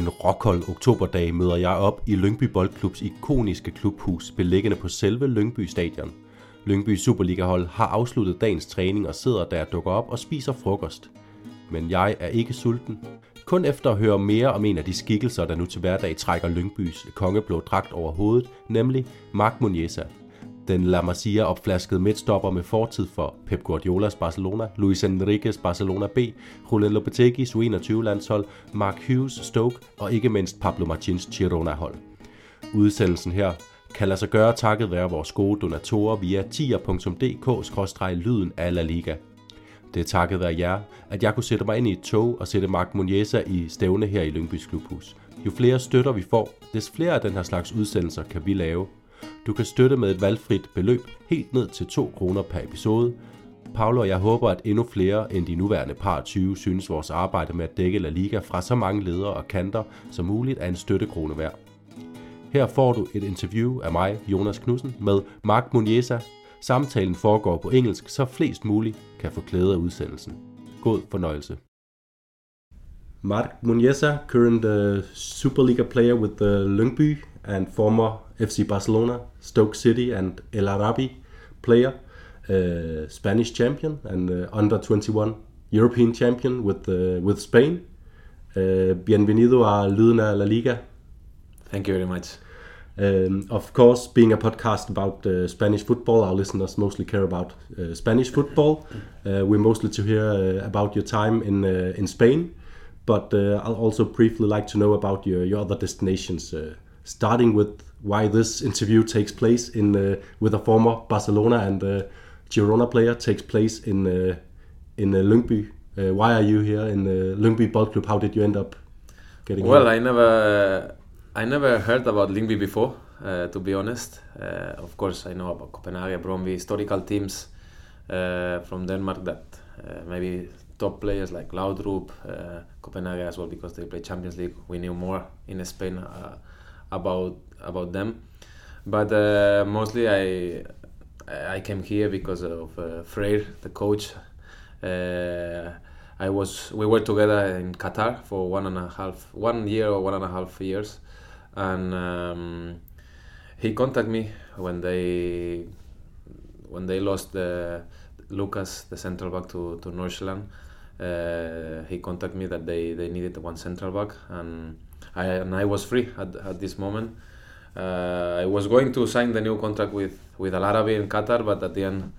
En rockhold oktoberdag møder jeg op i Lyngby Boldklubs ikoniske klubhus, beliggende på selve Lyngby Stadion. Lyngby Superliga-hold har afsluttet dagens træning og sidder der, dukker op og spiser frokost. Men jeg er ikke sulten. Kun efter at høre mere om en af de skikkelser, der nu til hverdag trækker Lyngbys kongeblå dragt over hovedet, nemlig Mark Muniesa. Den La Masia opflaskede midtstopper med fortid for Pep Guardiolas Barcelona, Luis Enrique's Barcelona B, Julian Lopetegui's U21-landshold, Mark Hughes Stoke og ikke mindst Pablo Martins Girona-hold. Udsendelsen her kan lade sig gøre takket være vores gode donatorer via tier.dk-lyden af La Liga. Det er takket være jer, at jeg kunne sætte mig ind i et tog og sætte Mark Muniesa i stævne her i Lyngbys Klubhus. Jo flere støtter vi får, des flere af den her slags udsendelser kan vi lave. Du kan støtte med et valgfrit beløb helt ned til 2 kroner per episode. Paolo og jeg håber, at endnu flere end de nuværende par 20 synes vores arbejde med at dække La Liga fra så mange ledere og kanter som muligt er en støttekrone værd. Her får du et interview af mig, Jonas Knudsen, med Mark Muniesa. Samtalen foregår på engelsk, så flest muligt kan få glæde af udsendelsen. God fornøjelse. Mark Muniesa, current uh, Superliga player with uh, Lyngby and former FC Barcelona, Stoke City and Al Arabi player, uh, Spanish champion and uh, under 21 European champion with uh, with Spain. Uh, bienvenido a af La Liga. Thank you very much. Um, of course, being a podcast about uh, Spanish football, our listeners mostly care about uh, Spanish football. Uh, we're mostly to hear uh, about your time in uh, in Spain, but I'll also briefly like to know about your, your other destinations. Starting with why this interview takes place in with a former Barcelona and Girona player takes place in in Lyngby. why are you here in the Lyngby Ball Club? How did you end up getting? Well, here? I never I never heard about Lyngby before, uh, to be honest. Uh, of course, I know about Copenhagen, Brøndby, historical teams uh, from Denmark that uh, maybe top players like Laudrup, uh, Copenhagen as well because they play Champions League. We knew more in Spain uh, about about them, but mostly I I came here because of Freyr, the coach. I was we were together in Qatar for one and a half one year or one and a half years and um, he contacted me when they when they lost the Lucas, the central back to to Northland. Uh, he contacted me that they, they needed one central back, and I and I was free at, at this moment. Uh, I was going to sign the new contract with with Al Arabi in Qatar, but at the end,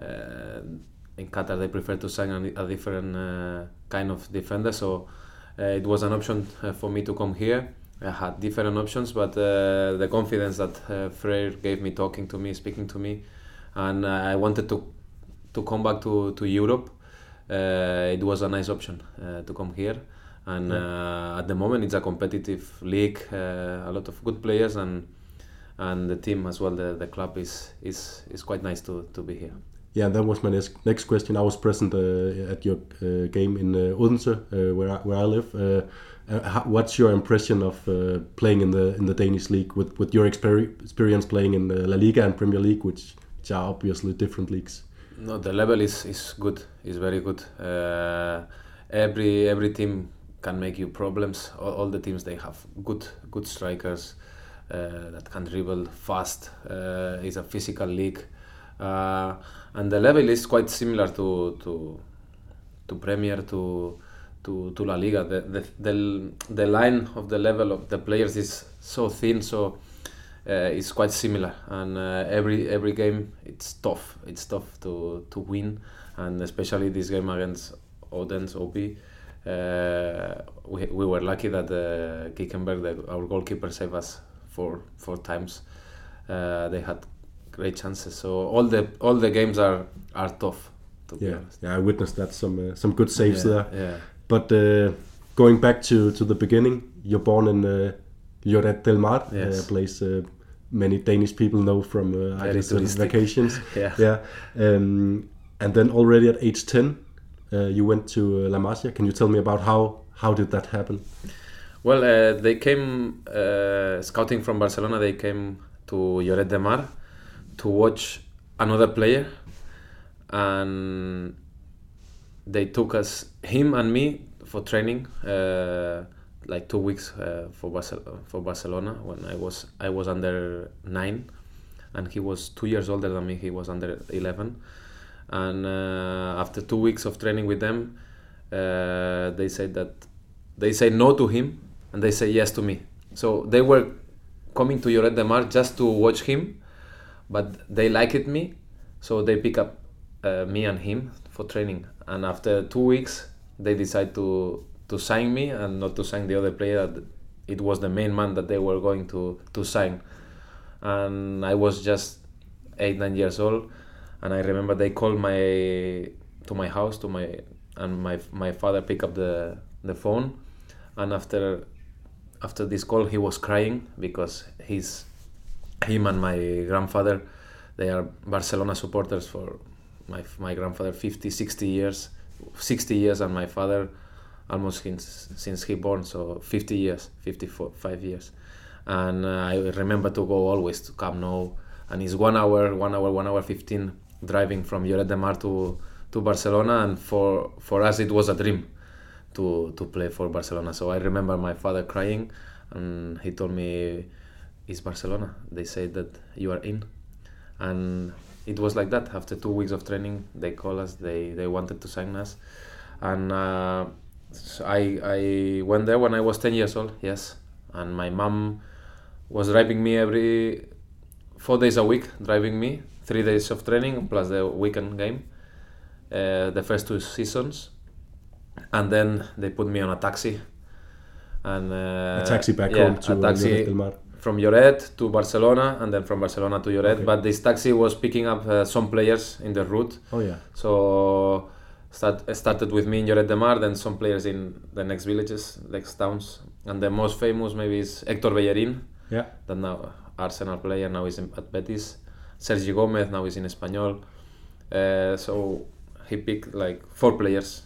uh, in Qatar they prefer to sign a, a different uh, kind of defender. So uh, it was an option uh, for me to come here I had different options, but uh, the confidence that uh, Freyr gave me, talking to me, speaking to me, and I wanted to to come back to to Europe. It was a nice option to come here, and yeah. Uh, at the moment it's a competitive league, a lot of good players, and and the team as well. The, the club is is is quite nice to to be here. Yeah, that was my next next question. I was present at your game in Odense, where I, where I live uh, how, what's your impression of uh, playing in the in the Danish league with with your experience playing in the La Liga and Premier League, which, which are obviously different leagues? No, the level is is good. is very good. Uh, every every team can make you problems. All, all, the teams they have good good strikers uh, that can dribble fast. Uh, it's a physical league, uh, and the level is quite similar to to to Premier to to, to La Liga. The, the, the, the line of the level of the players is so thin, so uh, it's quite similar. And uh, every every game it's tough. It's tough to, to win, and especially this game against Odense OB. Uh, we, we were lucky that uh, Kikkenborg, the, our goalkeeper, saved us four four times. Uh, they had great chances. So all the all the games are are tough. yeah, yeah, I witnessed that some uh, some good saves yeah, there. Yeah. But uh, going back to, to the beginning, you're born in uh, Lloret del Mar, yes. a place uh, many Danish people know from uh, vacations. yeah. yeah. Um, and then already at age 10, uh, you went to La Masia. Can you tell me about how how did that happen? Well, they came scouting from Barcelona. They came to Lloret del Mar to watch another player, and they took us him and me for training uh, like two weeks uh, for for Barcelona when I was I was under nine, and he was two years older than me. He was under eleven, and uh, after two weeks of training with them, uh, they said that they say no to him and they say yes to me. So they were coming to Lloret de Mar just to watch him, but they liked me, so they pick up uh, me and him for training. And after two weeks, they decide to to sign me and not to sign the other player. It was the main man that they were going to to sign, and I was just eight nine years old, and I remember they called my to my house to my and my my father picked up the the phone, and after after this call he was crying because he's him and my grandfather they are Barcelona supporters for my my grandfather 50 60 years 60 years and my father almost since since he born so 50 years 54 5 years. And uh, I remember to go always to Camp Nou. And it's one hour one hour one hour 15 driving from Lloret de Mar to to Barcelona and for for us it was a dream to to play for Barcelona. So I remember my father crying and he told me it's Barcelona. They said that you are in. And it was like that. After two weeks of training they called us they they wanted to sign us. And uh, so I I went there when I was 10 years old yes. And my mom was driving me every four days a week driving me three days of training plus the weekend game uh, the first two seasons and then they put me on a taxi and uh, a taxi back yeah, home to taxi Lloret del Mar. from Lloret to Barcelona and then from Barcelona to Lloret Okay. but this taxi was picking up uh, some players in the route Oh yeah. so start, started with me in Lloret de Mar then some players in the next villages next towns and the most famous maybe is Hector Bellerin Yeah. that now Arsenal player now is in, at Betis Sergi Gomez now is in Espanyol. Uh, so he picked like four players.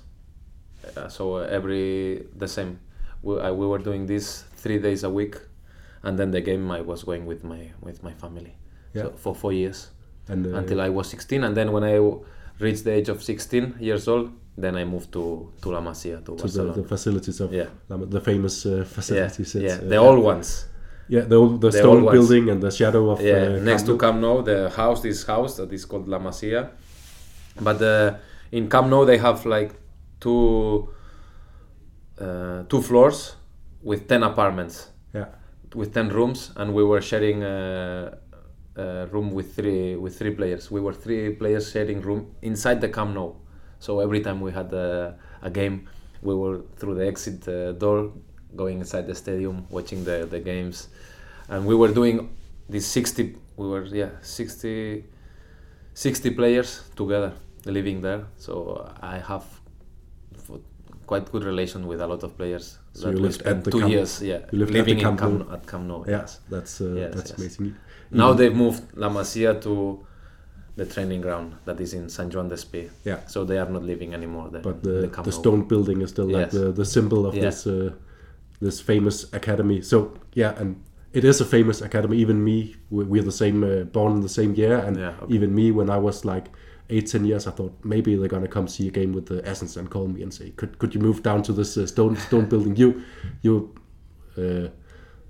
Uh, so every the same. We, I, we were doing this three days a week and then the game I was going with my with my family. Yeah. so for four years. And uh, until I was 16 and then when I reached the age of 16 years old then I moved to to La Masia to, to the, Barcelona. the facilities of Yeah. Lam- the famous uh, yeah, facilities. yeah, it's, uh, the old ones Yeah, the old, the, the stone old building and the shadow of yeah, uh, next to Camp Nou, the house, this house that is called La Masia. But uh, in Camp Nou, they have like two uh, two floors with ten apartments, Yeah. with ten rooms, and we were sharing a, a room with three with three players. We were three players sharing room inside the Camp Nou. So every time we had a, a game, we were through the exit uh, door, going inside the stadium, watching the, the games, and we were doing these 60. We were yeah 60, 60 players together living there. So I have quite good relation with a lot of players. So that you lived at the two Camp- years, yeah, you lived at living the in Camp at Camp Nou. Yeah, yes. that's uh, Yes, that's yes. amazing. Now Even- they've moved La Masia to the training ground that is in San Juan de Espí. Yeah. So they are not living anymore there. but in the, the stone building is still like the, the symbol of Yeah. this uh, this famous academy. So yeah, and it is a famous academy. Even me, we- we're the same, uh, born in the same year, and Yeah, okay. even me, when I was like eight, ten years, I thought maybe they're gonna come see a game with the Essence and call me and say, could could you move down to this uh, stone stone building? You you. Uh,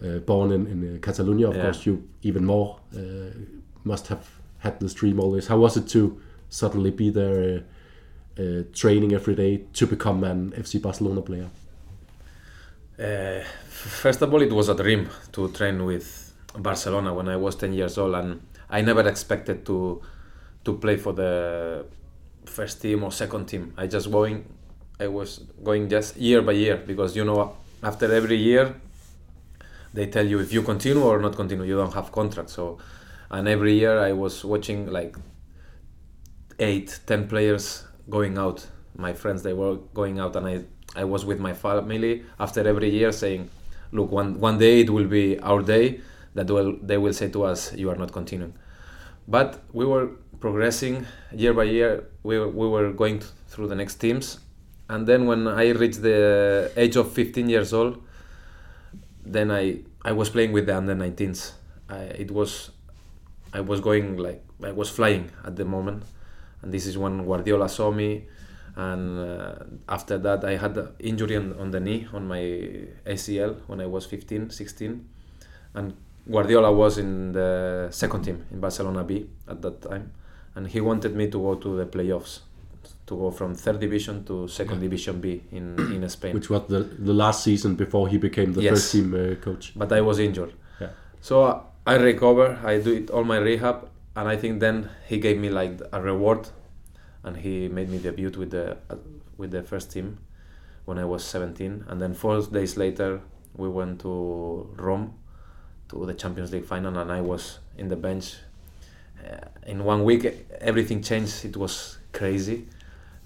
uh, born in, in uh, Catalonia, of Yeah. course, you even more uh, must have had this dream always. How was it to suddenly be there uh, uh, training every day to become an FC Barcelona player? Uh, first of all, it was a dream to train with Barcelona when I was 10 years old, and I never expected to to play for the first team or second team. I just going, I was going just year by year because you know after every year they tell you if you continue or not continue. You don't have contract, so and every year I was watching like eight, ten players going out. My friends they were going out, and I I was with my family after every year saying, look, one one day it will be our day that will they will say to us you are not continuing. But we were progressing year by year. We we were going th- through the next teams, and then when I reached the age of 15 years old, then I I was playing with the under 19s. I, it was I was going like I was flying at the moment, and this is when Guardiola saw me, and uh, after that I had the injury on, on the knee on my ACL when I was 15, 16, and Guardiola was in the second team in Barcelona B at that time, and he wanted me to go to the playoffs, to go from third division to second division B in in Spain. Which was the, the last season before he became the Yes. first team uh, coach. but I was injured. Yeah. So I recover, I do it all my rehab, and I think then he gave me like a reward, and he made me debut with the uh, with the first team when I was 17, and then four days later we went to Rome to the Champions League final, and I was in the bench. Uh, in one week, everything changed. It was crazy,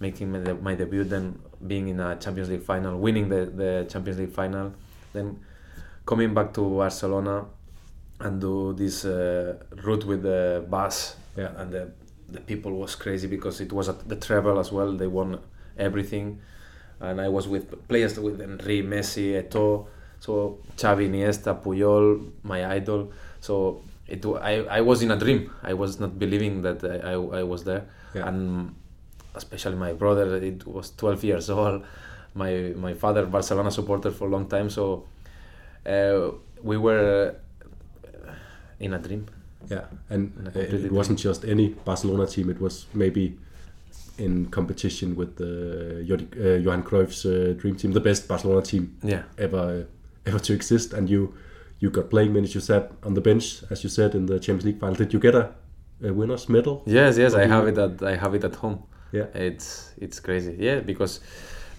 making my, my debut, then being in a Champions League final, winning the, the Champions League final, then coming back to Barcelona and do this uh, route with the bus Yeah. and the, the people was crazy because it was at the travel as well. They won everything. And I was with players with Henry, Messi, Eto'o so Xavi, Iniesta, Puyol my idol. So it I, I was in a dream. I was not believing that I, I, I was there. Yeah. and especially my brother it was 12 years old. My my father Barcelona supporter for a long time. So uh, we were in a dream. Yeah, and In a completely it wasn't just any Barcelona team. It was maybe in competition with the uh, Johan Cruyff's uh, dream team, the best Barcelona team Yeah, ever ever to exist. And you you got playing minutes. You sat on the bench, as you said in the Champions League final. Did you get a, a winners medal? yes, yes. I have you- it at I have it at home. Yeah. It's it's crazy. Yeah, because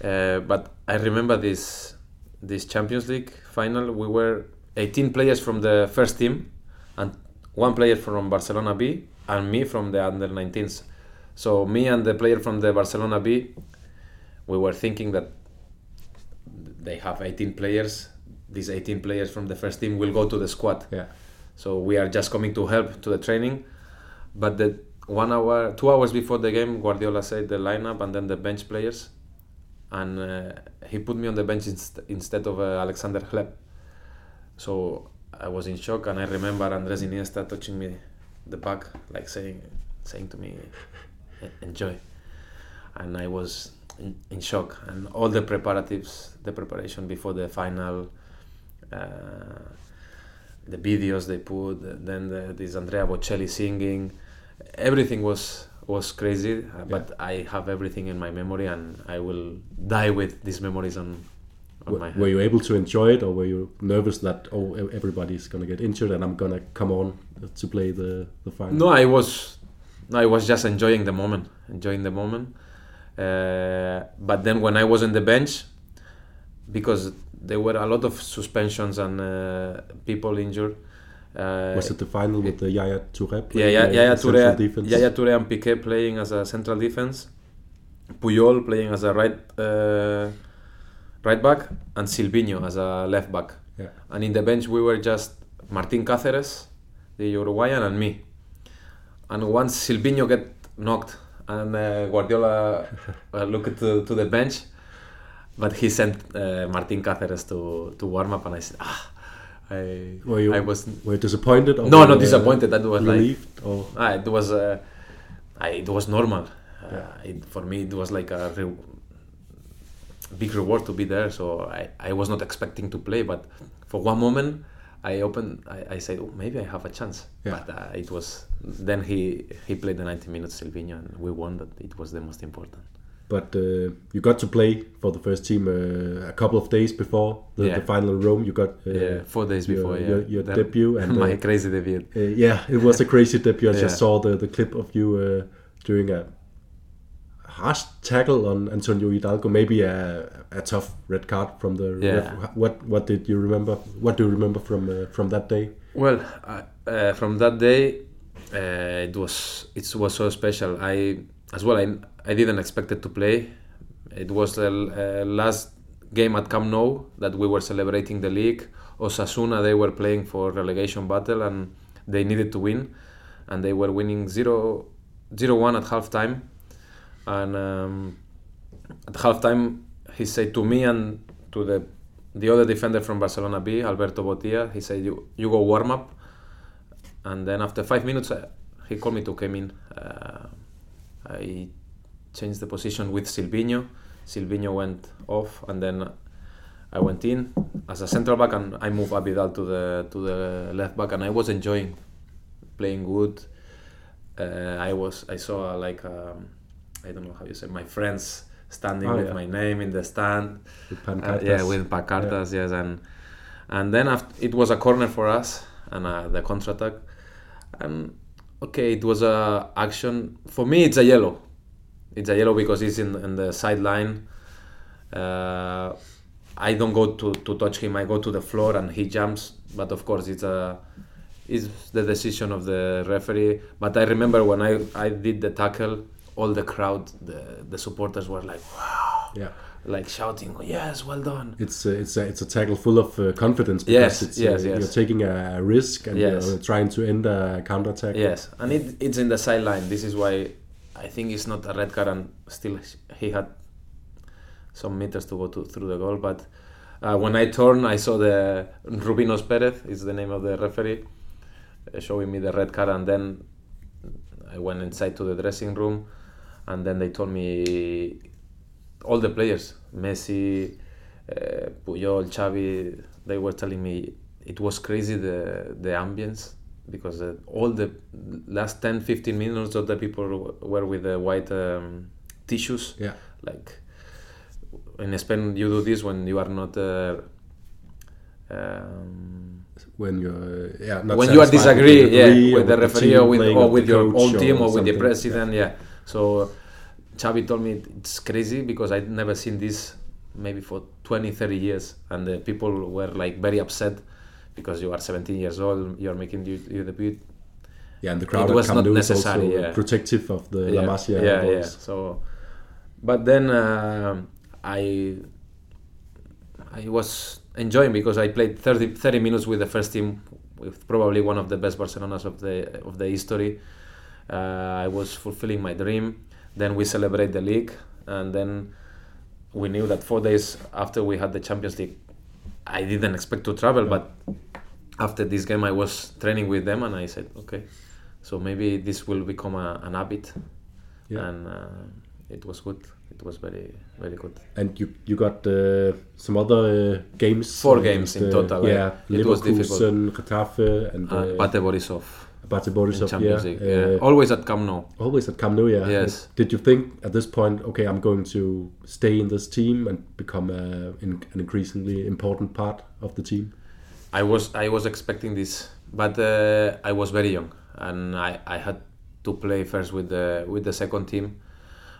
uh, but I remember this this Champions League final. We were 18 players from the first team, one player from Barcelona B, and me from the under 19s. So me and the player from the Barcelona B, we were thinking that they have 18 players. These 18 players from the first team will go to the squad. Yeah. So we are just coming to help to the training. But the one hour, two hours before the game, Guardiola said the lineup and then the bench players, and uh, he put me on the bench inst- instead of uh, Alexander Hleb. So I was in shock, and I remember Andres Iniesta touching me the back, like saying, saying to me, "Enjoy," and I was in, in shock. And all the preparatives, the preparation before the final. Uh, the videos they put, then the, this Andrea Bocelli singing, everything was was crazy. uh, But I have everything in my memory, and I will die with these memories on W- were you able to enjoy it, or were you nervous that oh everybody's gonna get injured and I'm gonna come on to play the the final? No, I was, no, I was just enjoying the moment, enjoying the moment. Uh, but then when I was on the bench, because there were a lot of suspensions and uh, people injured. Uh, Was it the final with the Yaya Touré? Yeah, uh, Yaya central Touré, defense? Yaya Touré and Piqué playing as a central defense, Puyol playing as a right uh, right back, and Silvinho as a left back. Yeah. And in the bench we were just Martin Cáceres, the Uruguayan, and me. And once Silvinho get knocked, and uh, Guardiola uh, looked to, to the bench, but he sent uh, Martin Cáceres to, to warm up, and I said, ah, I, Were you I was were you disappointed? Or No, not uh, disappointed, that was like- relieved, or Ah, it was uh, I, it was normal. Uh, Yeah. it, for me, it was like a big reward to be there. So I, I was not expecting to play, but for one moment, I opened. I, I said, oh, maybe I have a chance. Yeah. But uh, it was then he he played the 90 minutes, Silvinho, and we won. That it was the most important. but uh, you got to play for the first team uh, a couple of days before the, Yeah. the final in Rome. You got uh, yeah, four days your- before. yeah, your- your debut and, my uh, crazy debut. Uh, yeah, it was a crazy debut. I just saw the, the clip of you uh, doing a harsh tackle on Antonio Hidalgo, maybe a, a tough red card from the Yeah. ref. What what did you remember? What do you remember from uh, from that day? Well, uh, uh, from that day, uh, it was it was so special. I as well. I I didn't expect it to play. It was the uh, last game at Camp Nou that we were celebrating the league. Osasuna they were playing for relegation battle and they needed to win, and they were winning 0 0-1 at halftime. And um, at halftime, he said to me and to the the other defender from Barcelona B, Alberto Botia, he said, "You you go warm up," and then after five minutes, uh, he called me to come in. Uh, I changed the position with Silvinho. Silvinho went off, and then I went in as a central back, and I moved Abidal to the to the left back, and I was enjoying playing good. Uh, I was I saw like um, I don't know how you say my friends standing Oh, with yeah. my name in the stand. With Uh, yeah, with pancartas, yes, and and then after, it was a corner for us and uh, the counter attack, and okay, it was a action for me. It's a yellow. It's a yellow because it's in, in the sideline. Uh, I don't go to, to touch him. I go to the floor and he jumps. But of course, it's a it's the decision of the referee. But I remember when I, I did the tackle, all the crowd, the the supporters were like, wow, Yeah. like shouting, yes, well done. It's a, it's a, it's a tackle full of uh, confidence Yes, it's, yes, uh, yes. you're taking a risk and Yes. you're trying to end a counter attack. Yes, and it, it's in the sideline. This is why I think it's not a red card, and still he had some meters to go to, through the goal. But uh, when I turned, I saw the Rubinos Perez is the name of the referee, uh, showing me the red card, and then I went inside to the dressing room, and then they told me all the players, Messi, uh, Puyol, Xavi, they were telling me it was crazy the the ambience because uh, all the last 10 15 minutes of the people were with the white um, tissues Yeah. like in Spain you do this when you are not uh, um, When you're yeah not when you are disagree, with the yeah, or with the referee or with, or with your own team or with the president, yeah. So Xavi told me it's crazy because I'd never seen this maybe for 20, 30 years, and the people were like very upset because you are 17 years old, you are making your, debut. Yeah, and the crowd was at not necessary, yeah. protective of the La Masia yeah, yeah. boys. So, but then um I I was enjoying because I played 30, 30 minutes with the first team, with probably one of the best Barcelonas of the of the history. Uh, I was fulfilling my dream. Then we celebrate the league, and then we knew that four days after we had the Champions League, I didn't expect to travel, but after this game, I was training with them, and I said, okay, so maybe this will become a, an habit, Yeah. and uh, it was good. It was very very good. And you you got uh, some other uh, games. Four games in uh, total, Yeah, yeah. It was Leverkusen, Getafe, and Uh, uh, Bate Borisov Bate Borisov. Champions Yeah, League. yeah. Uh, Always at Camp Nou. always at Camp Nou. Yeah. Yes. Did you think at this point, okay, I'm going to stay in this team and become a, in, an increasingly important part of the team? I was I was expecting this, but uh, I was very young, and I, I had to play first with the with the second team,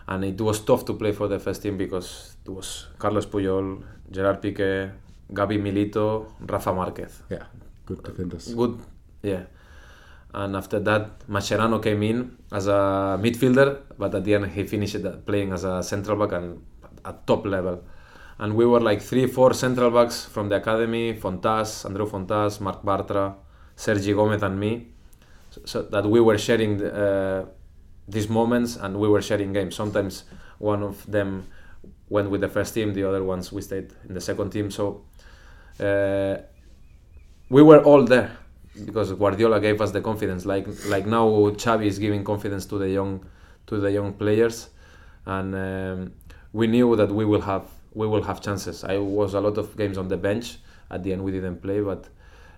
and it was tough to play for the first team because it was Carlos Puyol, Gerard Piqué, Gabi Milito, Rafa Marquez. Yeah, good defenders. Good, yeah. And after that, Mascherano came in as a midfielder, but at the end he finished playing as a central back and at top level. And we were like three, four central backs from the academy: Fontas, Andreu Fontas, Marc Bartra, Sergi Gomez, and me. So, so that we were sharing uh, these moments and we were sharing games. Sometimes one of them went with the first team, the other ones we stayed in the second team. So uh, we were all there because Guardiola gave us the confidence. Like like now, Xavi is giving confidence to the young to the young players, and um, we knew that we will have we will have chances. I was a lot of games on the bench. At the end, we didn't play, but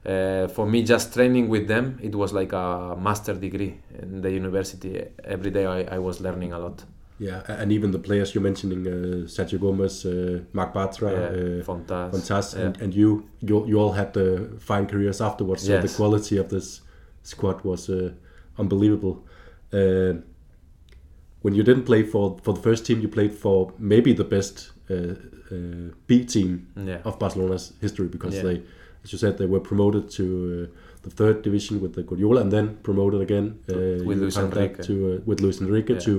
uh, for me, just training with them, it was like a master degree in the university. Every day, I, I was learning a lot. Yeah, and even the players you're mentioning, uh, Sergio Gomez, uh, Marc Bartra, Yeah, uh, Fontas, Fontas, yeah. and, and you, you, you all had uh, fine careers afterwards. So the quality of this squad was uh, unbelievable. Uh, when you didn't play for for the first team, you played for maybe the best uh, uh, B team Yeah. of Barcelona's history because they, as you said, they were promoted to uh, the third division with the Guardiola, and then promoted again uh, With Luis Enrique. to uh, with Luis Enrique to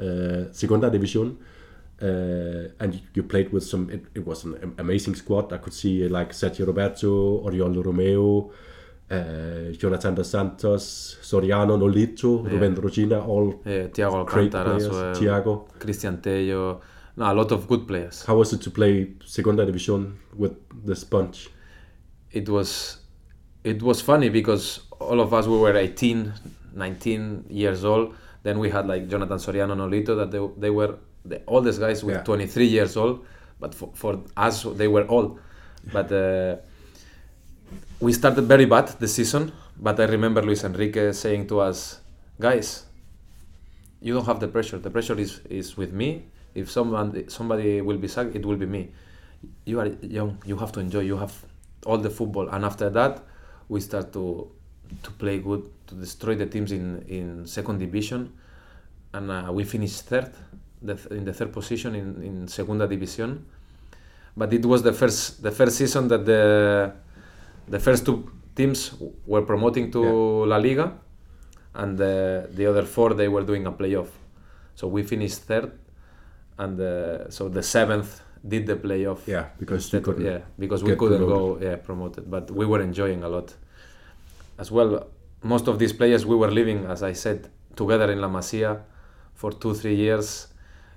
uh, Segunda Division. Uh, and you, played with some. It, it was an amazing squad. I could see like Sergio Roberto, Oriol Romeu, uh, Jonathan dos Santos, Soriano, Nolito, Yeah. Ruben Rochina, all Yeah, Thiago great players. well. Thiago. Cristian Tello. No, a lot of good players. How was it to play Segunda Division with this bunch? it was it was funny because all of us we were 18 19 years old Then we had like Jonathan Soriano, Nolito, that they, they were the oldest guys with Yeah. 23 years old, but for, for us they were old. But uh, we started very bad the season. But I remember Luis Enrique saying to us, guys, you don't have the pressure. The pressure is, is with me. If someone somebody will be sacked, it will be me. You are young. You have to enjoy. You have all the football, and after that, we start to to play good, to destroy the teams in in second division, and uh, we finished third, the, th- in the third position in in Segunda División. But it was the first the first season that the the first two teams were promoting to La Liga, and the, the other four they were doing a playoff. So we finished third, and uh, so the seventh did the playoff. Yeah, because Instead- yeah, because we couldn't promoted. go yeah promoted, but we were enjoying a lot. As well, most of these players we were living, as I said, together in La Masia for two three years.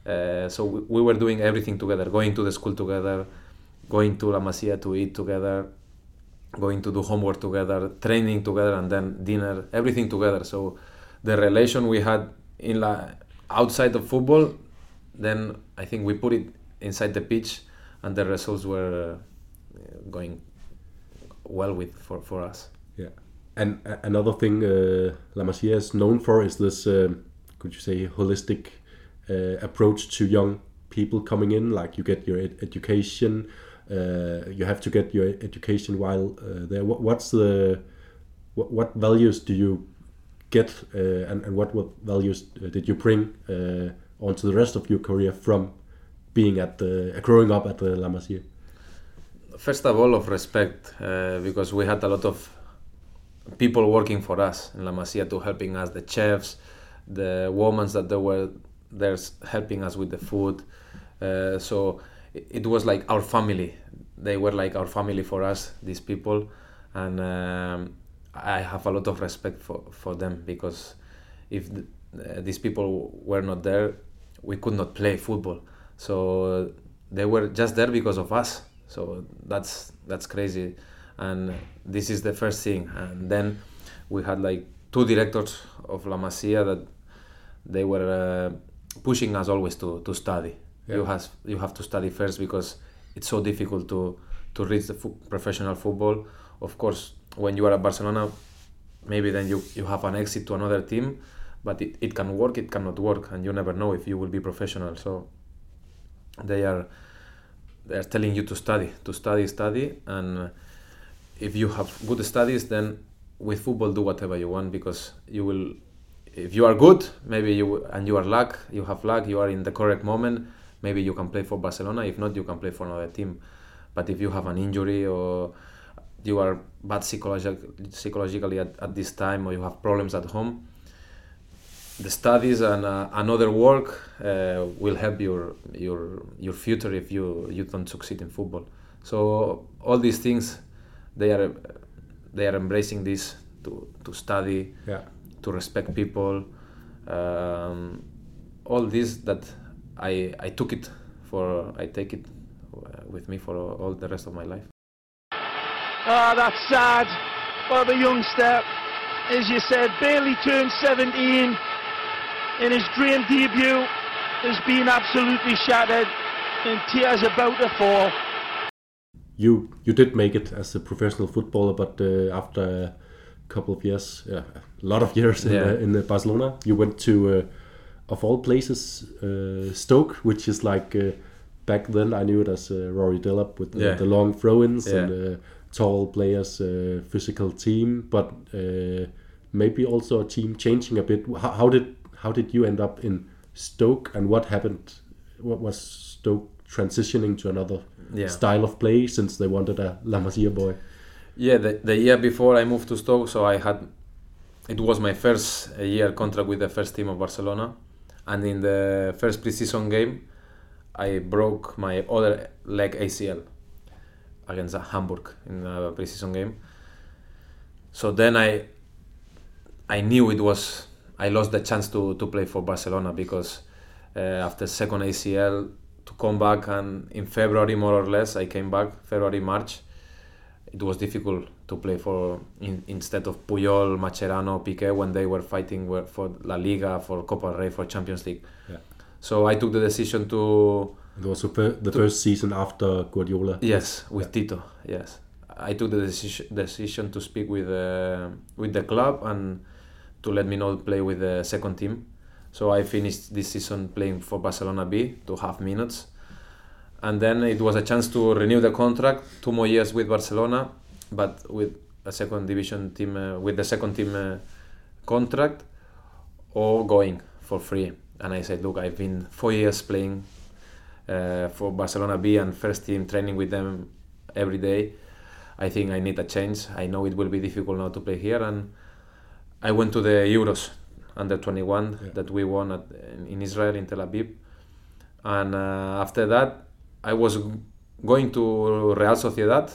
Uh, so we, we were doing everything together, going to the school together, going to La Masia to eat together, going to do homework together, training together, and then dinner, everything together. So the relation we had in la outside of football, then I think we put it inside the pitch, and the results were uh, going well with for, for us. Yeah, and another thing uh, La Masia is known for is this, um, could you say, holistic uh, approach to young people coming in. Like you get your ed- education, uh, you have to get your education while uh, there. What, what's the what, what values do you get, uh, and, and what, what values uh, did you bring uh, onto the rest of your career from being at the uh, growing up at the La Masia? First of all, of respect, uh, because we had a lot of people working for us in La Masia to helping us, the chefs, the women that they were there helping us with the food. Uh, so it, was like our family. They were like our family for us, these people, and um, I have a lot of respect for, for them because if th- uh, these people were not there, we could not play football. So they were just there because of us. So that's that's crazy, and this is the first thing. And then we had like two directors of La Masia that they were uh, pushing us always to, to study. You Yeah. has you have to study first because it's so difficult to to reach the fo- professional football. Of course, when you are at Barcelona, maybe then you, you have an exit to another team, but it, it can work, it cannot work, and you never know if you will be professional. So they are they are telling you to study, to study, study, and if you have good studies, then with football do whatever you want because you will. If you are good, maybe you and you are luck, you have luck, you are in the correct moment. Maybe you can play for Barcelona. If not, you can play for another team. But if you have an injury or you are bad psychologi- psychologically at, at this time or you have problems at home, the studies and uh, another work uh, will help your your your future if you you don't succeed in football. So all these things, they are they are embracing this to to study, Yeah. to respect people, um, all this that I I took it for I take it uh, with me for all the rest of my life. Ah, that's sad. What a youngster. As you said, barely turned 17 in his dream debut has been absolutely shattered and tears about to fall. You you did make it as a professional footballer, but uh, after a couple of years, yeah, a lot of years in, Yeah. uh, in uh, Barcelona, you went to, uh, of all places, uh, Stoke, which is like uh, back then I knew it as uh, Rory Delap with the, Yeah. the long throw-ins Yeah. and uh, tall players, uh, physical team, but uh, maybe also a team changing a bit. How, how did how did you end up in Stoke, and what happened? What was Stoke transitioning to another Yeah. style of play since they wanted a La Masia boy. Yeah, the, the year before I moved to Stoke, so I had it was my first uh, year contract with the first team of Barcelona, and in the first preseason game, I broke my other leg ACL against Hamburg in a preseason game. So then I I knew it was I lost the chance to, to play for Barcelona because uh, after second ACL to come back and in February more or less I came back February March it was difficult to play for in, instead of Puyol, Mascherano, Piqué when they were fighting for La Liga, for Copa del Rey, for Champions League. Yeah. So I took the decision to It was the the first season after Guardiola. yes with Yeah. Tito. Yes, I took the decision decision to speak with uh, with the club and to let me know play with the second team. So I finished this season playing for Barcelona B two half minutes, and then it was a chance to renew the contract two more years with Barcelona, but with a second division team uh, with the second team uh, contract, or going for free. And I said, look, I've been four years playing uh, for Barcelona B and first team training with them every day. I think I need a change. I know it will be difficult now to play here, and I went to the Euros under 21 Yeah. that we won at, in, in Israel in Tel Aviv, and uh, after that I was going to Real Sociedad,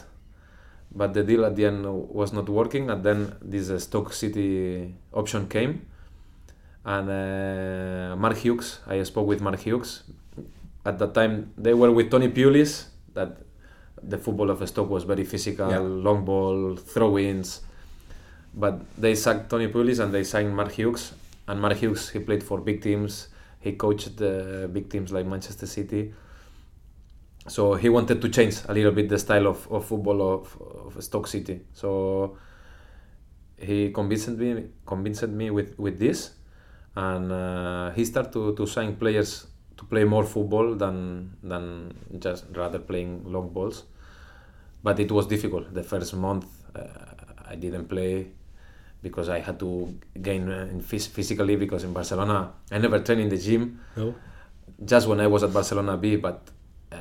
but the deal at the end was not working, and then this uh, Stoke City option came, and uh, Mark Hughes. I spoke with Mark Hughes. At that time, they were with Tony Pulis. That the football of Stoke was very physical, Yeah. long ball, throw-ins. But they sacked Tony Pulis and they signed Mark Hughes. And Mark Hughes, he played for big teams. He coached the big teams like Manchester City. So he wanted to change a little bit the style of, of football of, of Stoke City. So he convinced me convinced me with, with this and uh, he started to, to sign players to play more football than than just rather playing long balls but it was difficult the first month uh, I didn't play because I had to gain uh, in phys- physically because in Barcelona I never trained in the gym No. just when I was at Barcelona B but uh,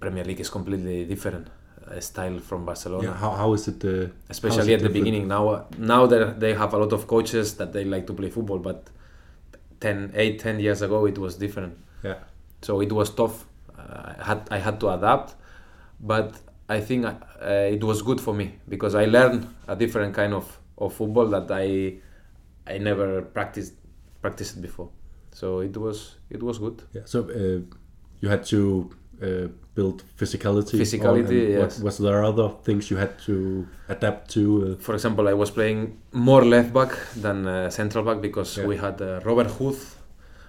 Premier League is completely different uh, style from Barcelona Yeah. How, how is it? Uh, especially it at the beginning. Now, now that they have a lot of coaches that they like to play football, but 10, 8, 10 years ago it was different. Yeah. So it was tough. Uh, I had I had to adapt, but I think uh, it was good for me because I learned a different kind of, of football that I I never practiced practiced before. So it was it was good. Yeah. So uh, you had to uh, build physicality. Physicality, on, yes. Was, was there other things you had to adapt to? For example, I was playing more left back than uh, central back because Yeah. we had uh, Robert Huth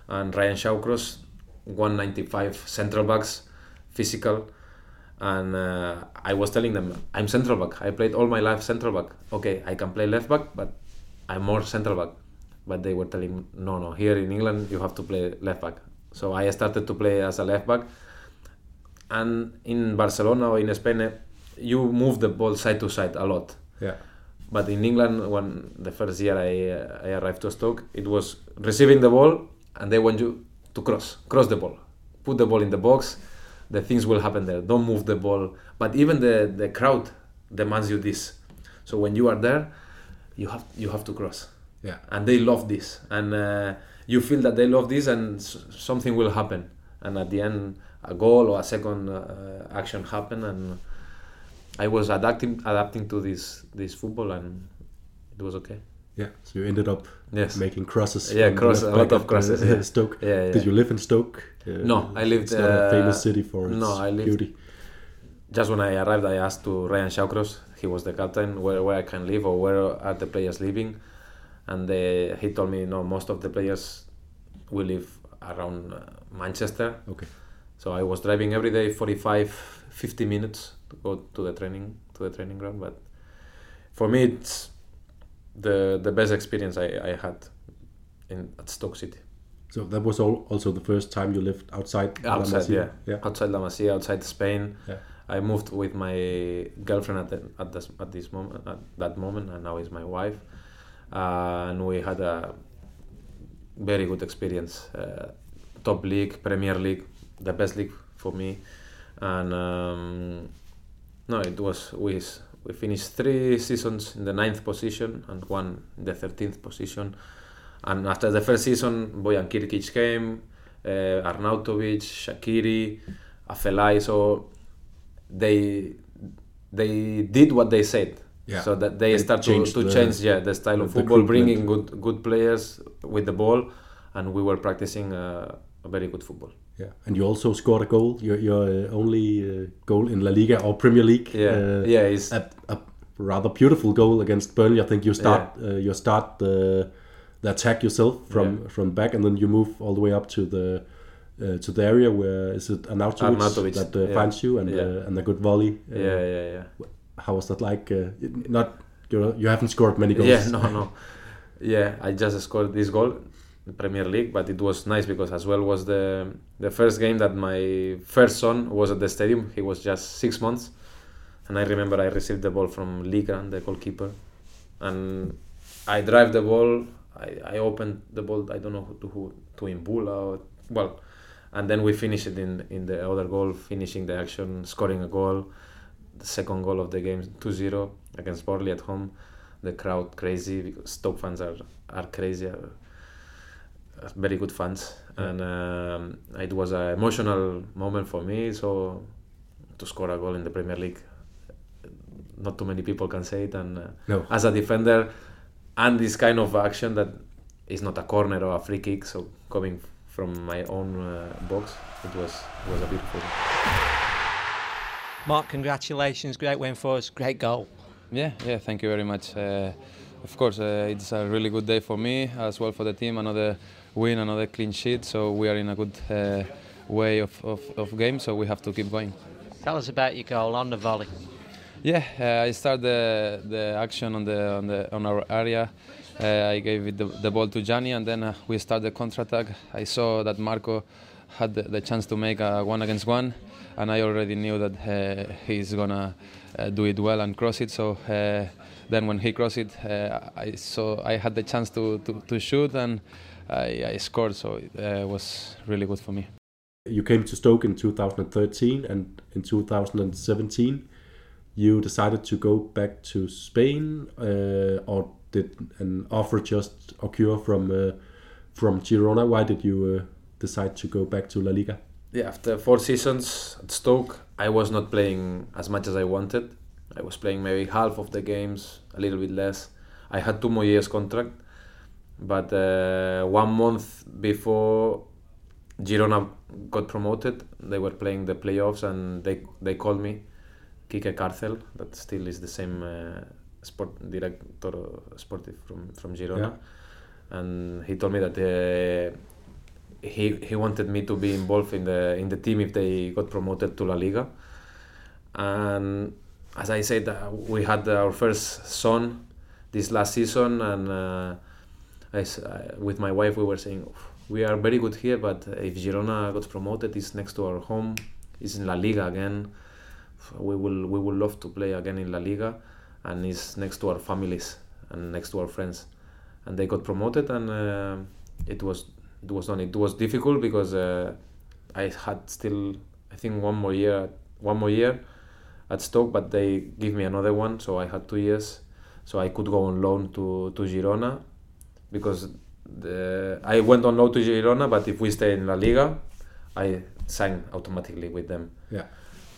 and Ryan Shawcross, 195 central backs, physical. And uh, I was telling them, I'm central back. I played all my life central back. Okay, I can play left back, but I'm more central back. But they were telling no, no, here in England you have to play left back. So I started to play as a left back. And in Barcelona or in Spain, eh, you move the ball side to side a lot. yeah. But in England, when the first year I, uh, I arrived to Stoke, it was receiving the ball and they want you to cross, cross the ball, put the ball in the box. The things will happen there. Don't move the ball. But even the, the crowd demands you this. So when you are there, you have you have to cross, Yeah. and they love this, and uh, you feel that they love this, and s- something will happen. And at the end, a goal or a second uh, action happen, and I was adapting adapting to this this football, and it was okay. Yeah. So you ended up Yes. making crosses. Yeah, cross- a lot of crosses, uh, yeah. Stoke. Yeah, yeah. Did you live in Stoke? Uh, No, I lived, It's not a famous uh, city for its no, I lived- beauty. Just when I arrived, I asked to Ryan Shawcross, he was the captain, where, where I can live or where are the players living, and they, he told me no, most of the players will live around uh, Manchester. Okay. So I was driving every day 45, 50 minutes to go to the training to the training ground. But for me, it's the the best experience I, I had in at Stoke City. So that was all, also the first time you lived outside. La outside, Masia? yeah. Yeah. outside La Masia, outside Spain. Yeah. I moved with my girlfriend at the, at this at this moment at that moment, and now is my wife. Uh, and we had a very good experience. Uh, top league, Premier League, the best league for me. And um, no, it was s- we finished three seasons in the ninth position and one in the thirteenth position. And after the first season, Bojan Krkić came, uh, Arnautovic, Shaqiri, Afellay. So they they did what they said. Yeah. So that they, They start to, to the- change yeah the style of the football, recruitment. bringing good good players with the ball, and we were practicing uh, a very good football. Yeah, and you also scored a goal. Your your uh, only uh, goal in La Liga or Premier League. Yeah, uh, yeah, it's a, a rather beautiful goal against Burnley. I think you start uh, you start the the attack yourself from Yeah. from back, and then you move all the way up to the uh, to the area where is it Arnautovic, Arnautovic, that uh, yeah. finds you and Yeah. uh, and a good volley. Uh, yeah, yeah, yeah. How was that like? Uh, not you you haven't scored many goals. Yeah, no, no. Yeah, I just scored this goal Premier League, but it was nice because as well was the the first game that my first son was at the stadium. He was just six months, and I remember I received the ball from Lee Grant, the goalkeeper, and I drive the ball. I, I opened the ball. I don't know who to who to Imbula or well, and then we finish it in in the other goal, finishing the action, scoring a goal, the second goal of the game, 2-0 against Burnley at home the crowd crazy because Stoke fans are are crazy, very good fans, and um, it was an emotional moment for me. So to score a goal in the Premier League, not too many people can say it, and uh, No. as a defender, and this kind of action that is not a corner or a free kick, so coming from my own uh, box, it was it was a beautiful. Mark, congratulations. Great win for us. Great goal. Yeah, yeah, thank you very much. Uh, of course, uh, it's a really good day for me as well for the team. Another win, another clean sheet. So we are in a good uh, way of, of, of game. So we have to keep going. Tell us about your goal on the volley. Yeah, uh, I start the, the action on the on the on our area. Uh, I gave it the, the ball to Gianni, and then uh, we start the counter attack. I saw that Marco had the, the chance to make a one against one, and I already knew that uh, he's gonna uh, do it well and cross it. So uh, then when he crossed it, uh, I saw I had the chance to, to, to shoot, and I, I scored. So it uh, was really good for me. You came to Stoke in 2013, and in 2017, you decided to go back to Spain, uh, or did an offer just occur from uh, from Girona? Why did you uh, decide to go back to La Liga? yeah, after four seasons at Stoke, I was not playing as much as I wanted. I was playing maybe half of the games, a little bit less. I had two more years contract, but uh, one month before Girona got promoted, they were playing the playoffs, and they they called me, Kike Cárcel, that still is the same uh, sport director sportive from from Girona, and he told me that. Uh, he he wanted me to be involved in the in the team if they got promoted to La Liga. And as I said, uh, we had our first son this last season, and uh, I uh, with my wife we were saying we are very good here, but if Girona got promoted, it's next to our home, it's in La Liga again. We will we will love to play again in La Liga, and it's next to our families and next to our friends. And they got promoted, and uh, it was it was done. It was difficult because uh, I had still I think one more year one more year at Stoke, but they give me another one, so I had two years, so I could go on loan to to Girona because the, I went on loan to Girona, but if we stay in La Liga, I sign automatically with them. Yeah.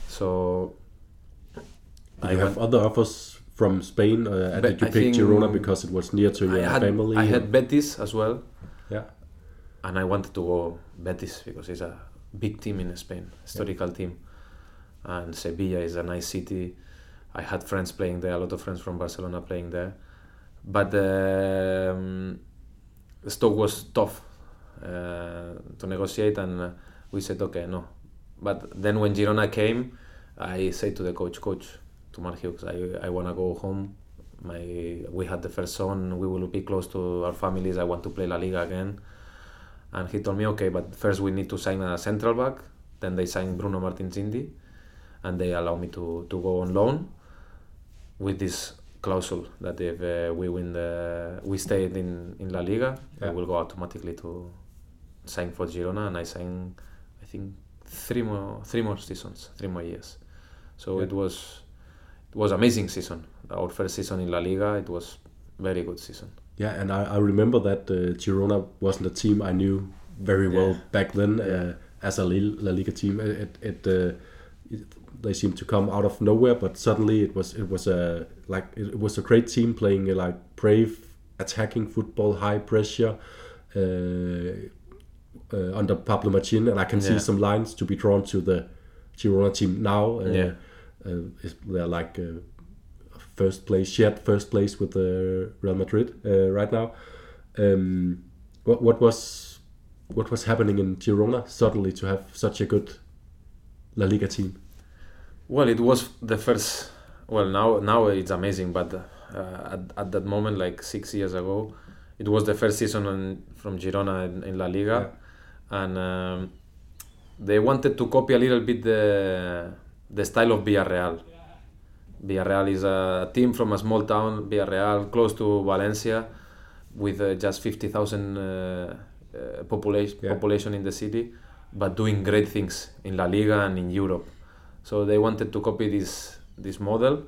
So Did you have other offers from Spain? Uh, did you I pick Girona because it was near to I your had, family? I had Betis as well. Yeah. and I wanted to go Betis because it's a big team in Spain, historical team, and Sevilla is a nice city. I had friends playing there, a lot of friends from Barcelona playing there, but um, Stoke was tough uh, to negotiate, and uh, we said okay, no. But then when Girona came, I said to the coach, coach, to Mark Hughes, I, I want to go home. My we had the first son. We will be close to our families. I want to play La Liga again. And he told me, okay, but first we need to sign a central back. Then they signed Bruno Martins Indi, and they allowed me to, to go on loan with this clausule that if uh, we win the we stay in, in La Liga, Yeah. I will go automatically to sign for Girona, and I signed, I think three more three more seasons, three more years. So Yeah. it was it was amazing season. Our first season in La Liga, it was very good season. Yeah, and I, I remember that uh, Girona wasn't a team I knew very well Yeah. back then uh, as a La Liga team. It, it, uh, it they seemed to come out of nowhere, but suddenly it was it was a like it was a great team playing uh, like brave attacking football, high pressure. Uh, uh, under Pablo Machín, and I can see some lines to be drawn to the Girona team now. Uh, Yeah. uh, they're like uh, first place, shared first place with the Real Madrid uh, right now. Um, what what was what was happening in Girona suddenly to have such a good La Liga team? Well, it was the first. Well, now now it's amazing, but uh, at, at that moment, like six years ago, it was the first season on, from Girona in, in La Liga, and um, they wanted to copy a little bit the the style of Villarreal. Villarreal is a team from a small town, Villarreal, close to Valencia, with uh, just fifty thousand uh, uh, population Yeah. population in the city, but doing great things in La Liga and in Europe. So they wanted to copy this this model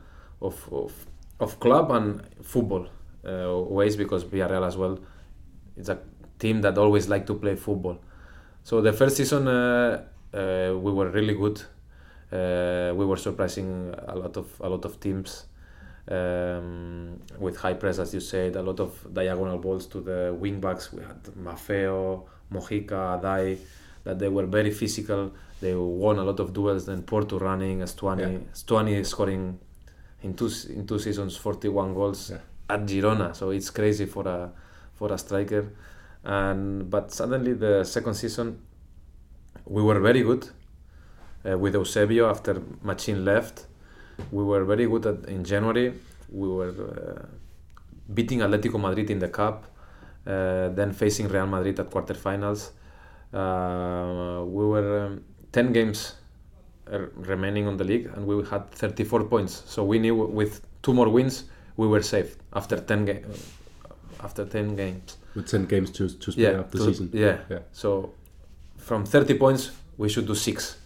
of of, of club and football uh, ways because Villarreal as well it's a team that always like to play football. So the first season uh, uh, we were really good. Uh, we were surprising a lot of a lot of teams um, with high press, as you said, a lot of diagonal balls to the wing backs. We had Maffeo, Mojica, Aday, that they were very physical. They won a lot of duels. Then Portu running, Stuani, Yeah. Scoring in two in two seasons 41 goals Yeah. at Girona. So it's crazy for a for a striker. And but suddenly the second season we were very good uh, with Eusebio after Machín left. We were very good at, in January. We were uh, beating Atletico Madrid in the cup, uh, then facing Real Madrid at quarterfinals. Uh, we were um, 10 games uh, remaining on the league and we had 34 points. So we knew with two more wins we were safe after 10 ga- after 10 games. With ten games to to split up the to- season. Yeah. yeah. So from 30 points, we should do six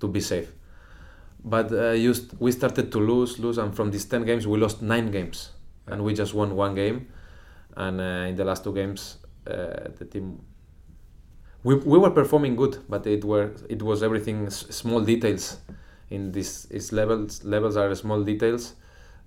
to be safe. But uh, we started to lose, lose, and from these 10 games, we lost nine games, and we just won one game. And uh, in the last two games, uh, the team we, we were performing good, but it were it was everything s- small details. In this, its levels levels are small details.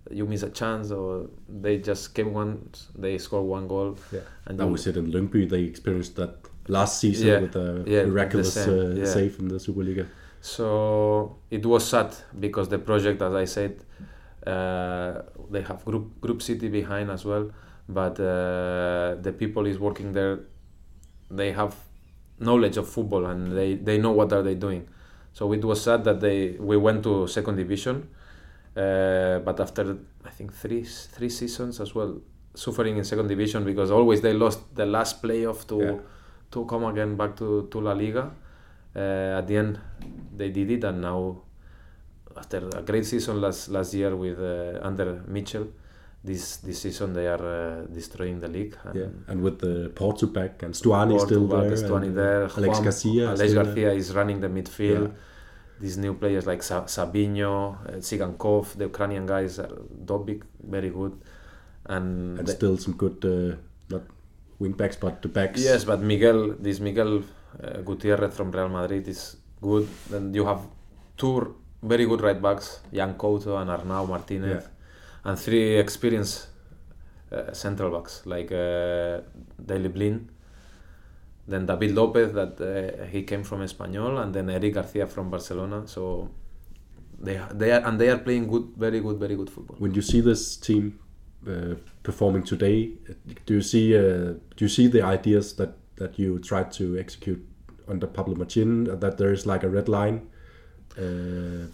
You miss a chance, or they just came one, they score one goal, Yeah. and That you- was it in Lyngby. They experienced that last season Yeah, with a yeah, the miraculous same, uh, yeah. save in the Superliga. So it was sad because the project, as I said, uh, they have group group city behind as well, but uh, the people is working there. They have knowledge of football and they, they know what are they doing. So it was sad that they we went to second division, uh, but after I think three three seasons as well, suffering in second division because always they lost the last playoff to Yeah. to come again back to, to La Liga. Uh, at the end, they did it, and now after a great season last last year with uh, under Míchel, this this season they are uh, destroying the league. And Yeah, and with the Portu back and Stuani still Portugal, there, Stuani uh, there, Alex Juan- Garcia, Alex. Garcia is running the midfield. Yeah. These new players like Sa- Savinho, uh, Tsygankov, the Ukrainian guys are Dovbyk, very good, and, and the- still some good, uh, not wing backs, but the backs. Yes, but Miguel, this Miguel uh, Gutierrez from Real Madrid is good. Then you have two very good right backs, Yan Couto and Arnau Martinez, and three experienced uh, central backs like uh, Blind, then David Lopez that uh, he came from Espanyol, and then Eric Garcia from Barcelona. So they they are and they are playing good, very good, very good football. When you see this team uh, performing today, do you see uh, do you see the ideas that that you tried to execute under Pablo Machín? That there is like a red line uh,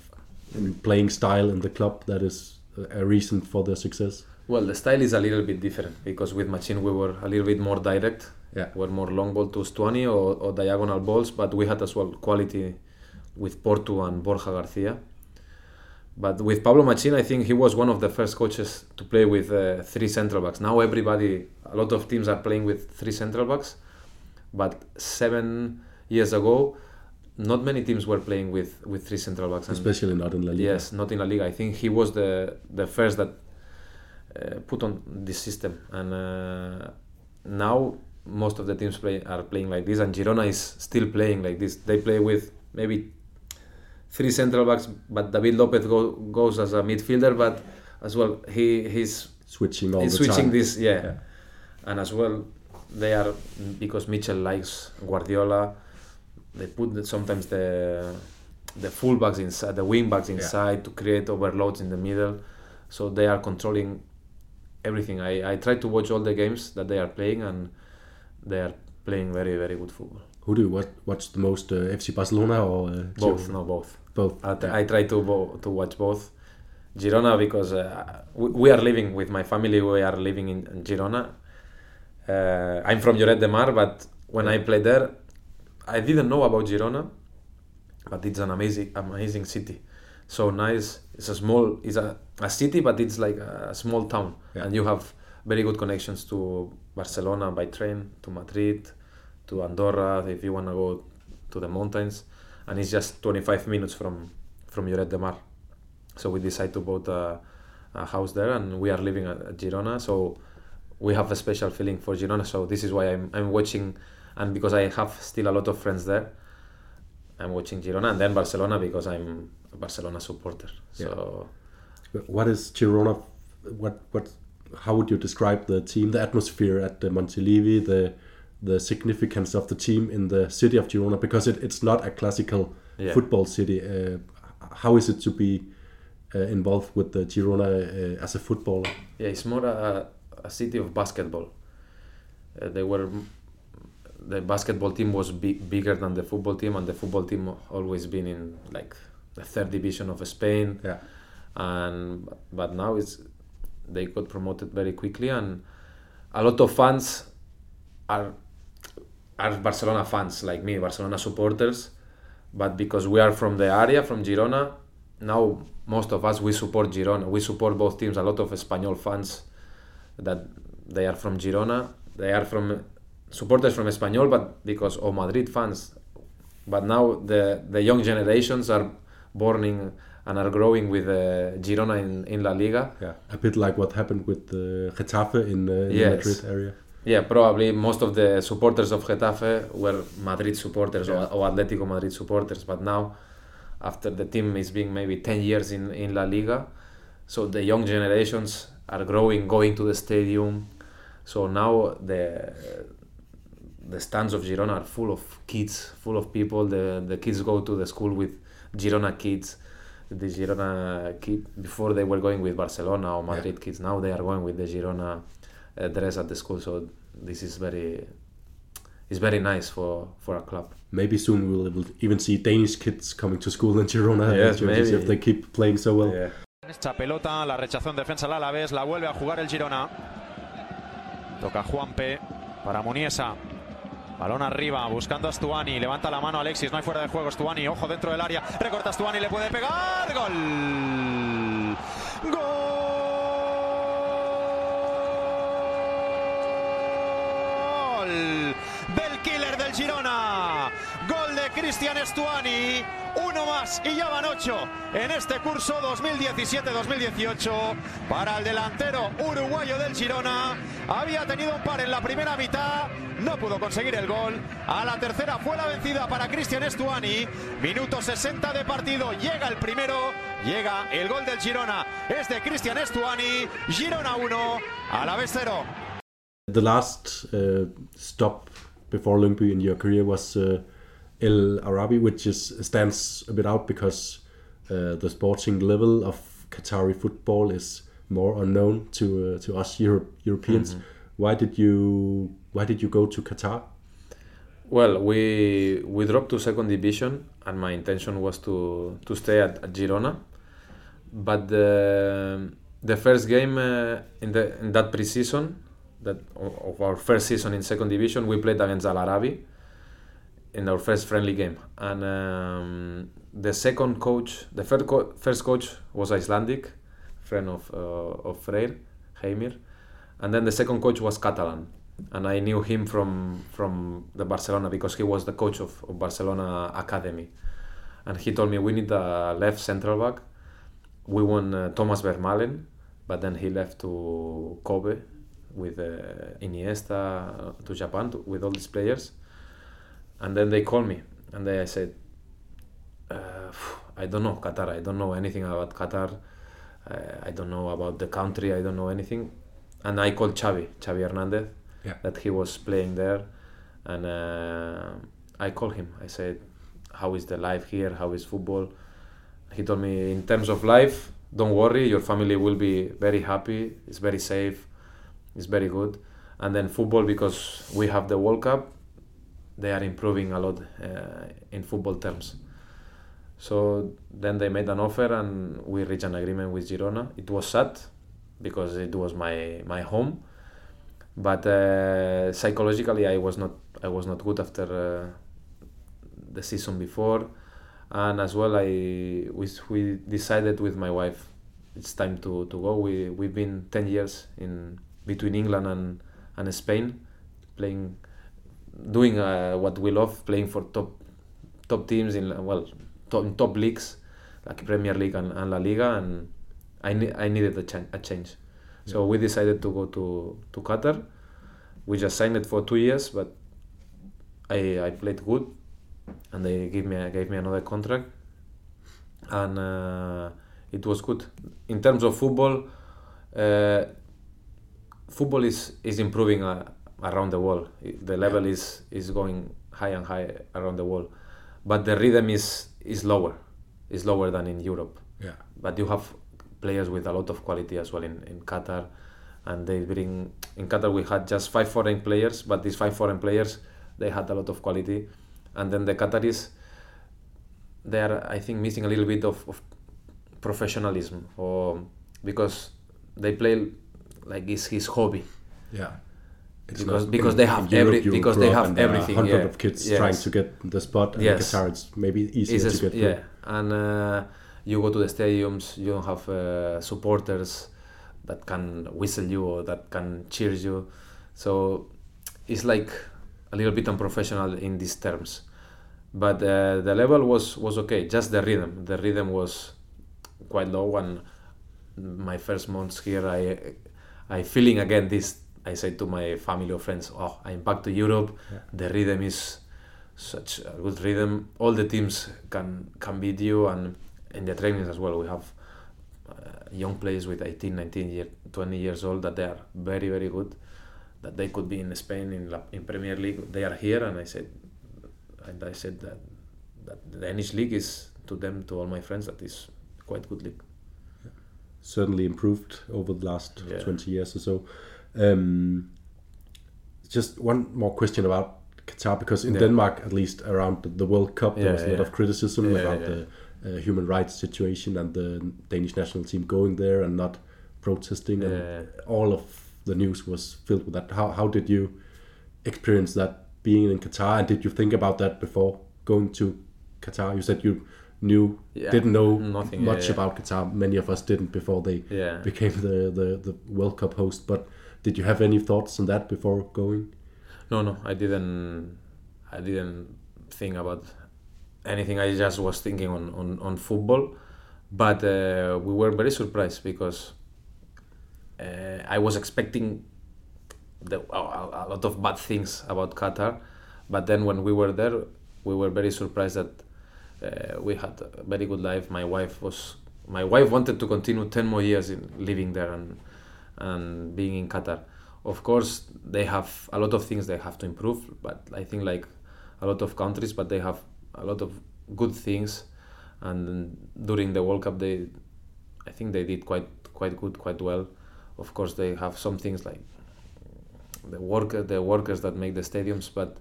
in playing style in the club that is a reason for the success. Well, the style is a little bit different because with Machín we were a little bit more direct. Yeah. Were more long ball to Stuani or, or diagonal balls, but we had as well quality with Portu and Borja Garcia. But with Pablo Machín, I think he was one of the first coaches to play with uh, three central backs. Now everybody, a lot of teams are playing with three central backs, but seven years ago, not many teams were playing with, with three central backs. Especially not in La Liga. Yes, not in La Liga. I think he was the the first that uh, put on this system, and uh, now most of the teams play are playing like this, and Girona is still playing like this. They play with maybe three central backs, but David Lopez go, goes as a midfielder, but as well he he's Switching all he's the switching time. this yeah. Yeah. and as well they are because Míchel likes Guardiola. They put the, sometimes the the fullbacks inside, the wingbacks inside to create overloads in the middle. So they are controlling everything. I, I try to watch all the games that they are playing, and they are playing very very good football. Who do you watch, watch the most, uh, FC Barcelona or uh, Both, Girona? no both. Both. I, yeah. I try to bo- to watch both. Girona because uh, we, we are living with my family. We are living in, in Girona. Uh, I'm from Lloret de Mar, but when I play there, I didn't know about Girona, but it's an amazing amazing city. So nice. It's a small. It's a, a city, but it's like a small town, Yeah. and you have very good connections to Barcelona by train, to Madrid, to Andorra if you want to go to the mountains, and it's just 25 minutes from from Lloret de Mar. So we decided to buy a, a house there, and we are living at, at Girona. So we have a special feeling for Girona. So this is why I'm I'm watching, and because I have still a lot of friends there, I'm watching Girona, and then Barcelona because I'm a Barcelona supporter. So What is Girona? What what? How would you describe the team, the atmosphere at the Montilivi, the the significance of the team in the city of Girona? Because it, it's not a classical Yeah. football city. Uh, how is it to be uh, involved with the Girona uh, as a footballer? yeah, it's more a, a city of basketball. Uh, they were the basketball team was big, bigger than the football team, and the football team always been in like the third division of Spain. Yeah. and but now it's they got promoted very quickly and a lot of fans are are Barcelona fans like me Barcelona supporters but because we are from the area from Girona now most of us we support Girona we support both teams a lot of Espanyol fans that they are from Girona they are from supporters from Espanyol but because of Madrid fans but now the the young generations are born in and are growing with uh, Girona in, in La Liga. Yeah, a bit like what happened with the Getafe in, uh, in the Yes. Madrid area. Yeah, probably most of the supporters of Getafe were Madrid supporters Yeah. or, or Atletico Madrid supporters, but now, after the team is being maybe 10 years in, in La Liga, so the young generations are growing, going to the stadium. So now the the stands of Girona are full of kids, full of people. The the kids go to the school with Girona kids. The Girona kid before they were going with Barcelona or Madrid kids. Now they are going with the Girona uh, dress at the school. So this is very it's very nice for for a club. Maybe soon we'll, we'll even see Danish kids coming to school in Girona Yes, jerseys maybe. if they keep playing so well. Yeah. Esta pelota la rechazó en defensa el Alavés, la vuelve a jugar el Girona. Toca Juanpe para Muniesa. Balón arriba, buscando a Stuani. Levanta la mano Alexis, no hay fuera de juego. Stuani, ojo dentro del área. Recorta Stuani, le puede pegar. Gol. Gol del killer del Girona. Gol de Cristian Stuani. Uno más y ya van ocho en este curso 2017-2018 para el delantero uruguayo del Girona. Había tenido un par en la primera mitad, no pudo conseguir el gol. A la tercera fue la vencida para Cristian Stuani. Minuto 60 de partido, llega el primero, llega el gol del Girona. Es de Cristian Stuani. Girona 1, a la vez 0. The last uh, stop before Lyngby in your career was uh, El Arabi, which is stands a bit out because uh, the sporting level of Qatari football is more unknown to uh, to us Euro- Europeans. Why did you Why did you go to Qatar? Well, we we dropped to second division, and my intention was to to stay at, at Girona. But the the first game uh, in the in that preseason, that of our first season in second division, we played against Al Arabi in our first friendly game, and um, the second coach, the first co- first coach was Icelandic, friend of uh, of Freyr, Heimir, and then the second coach was Catalan, and I knew him from from the Barcelona because he was the coach of, of Barcelona academy, and he told me we need a left central back. We won uh, Thomas Vermaelen, but then he left to Kobe with uh, Iniesta to Japan to, with all these players, and then they called me and then I said, uh, I don't know Qatar. I don't know anything about Qatar. I don't know about the country. I don't know anything. And I called Xavi, Xavi Hernandez, Yeah. that he was playing there, and uh, I called him. I said, "How is the life here? How is football?" He told me, "In terms of life, don't worry. Your family will be very happy. It's very safe. It's very good." And then football, because we have the World Cup, they are improving a lot uh, in football terms. So then they made an offer and we reached an agreement with Girona. It was sad because it was my my home, but uh, psychologically I was not I was not good after uh, the season before, and as well I we, we decided with my wife it's time to, to go. We we've been ten years in between England and and Spain, playing doing uh, what we love, playing for top top teams in well in top leagues like Premier League and, and La Liga, and I ne- I needed a, ch- a change. So we decided to go to to Qatar. We just signed it for two years, but I I played good, and they gave me gave me another contract, and uh, it was good. In terms of football, uh, football is is improving uh, around the world. The level is is going high and high around the world, but the rhythm is is lower, is lower than in Europe. Yeah. But you have players with a lot of quality as well in, in Qatar, and they bring in Qatar we had just five foreign players, but these five foreign players they had a lot of quality, and then the Qataris they are I think missing a little bit of, of professionalism or because they play like it's his hobby Yeah. It's Because- because they have Europe every- because they have and there are everything, hundred yeah. of kids Yes. trying to get the spot. And Yes. Qatar, it's maybe easier It's a to get through. yeah, and uh, you go to the stadiums, you don't have uh, supporters that can whistle you or that can cheer you. So it's like a little bit unprofessional in these terms. But uh, the level was was okay. Just the rhythm. The rhythm was quite low. And my first months here, I I feeling again this. I said to my family or friends, "Oh, I'm back to Europe. The rhythm is such a good rhythm. All the teams can can beat you, and in the trainings as well, we have uh, young players with 18, 19, year, 20 years old that they are very, very good. That they could be in Spain in La, in Premier League. They are here, and I said, and I said that that the Danish league is to them, to all my friends, that is quite good league. certainly improved over the last Yeah. 20 years or so. Um, just one more question about Qatar, because in Yeah. Denmark, at least around the World Cup, there was a lot of criticism Yeah, about yeah. the uh, human rights situation and the Danish national team going there and not protesting. Yeah. And all of the news was filled with that. How, how did you experience that being in Qatar? And did you think about that before going to Qatar? You said you knew Yeah, didn't know nothing, much yeah. about Qatar. Many of us didn't before they Yeah. became the, the, the World Cup host. But did you have any thoughts on that before going? No, no, I didn't. I didn't think about anything. I just was thinking on on, on football, but uh, we were very surprised because uh, I was expecting the, a, a lot of bad things about Qatar, but then when we were there, we were very surprised that uh, we had a very good life. My wife was. My wife wanted to continue ten more years in living there and and being in Qatar. Of course, they have a lot of things they have to improve, but I think like a lot of countries, but they have a lot of good things. And during the World Cup, they, I think they did quite quite good, quite well. Of course, they have some things like the worker, the workers that make the stadiums, but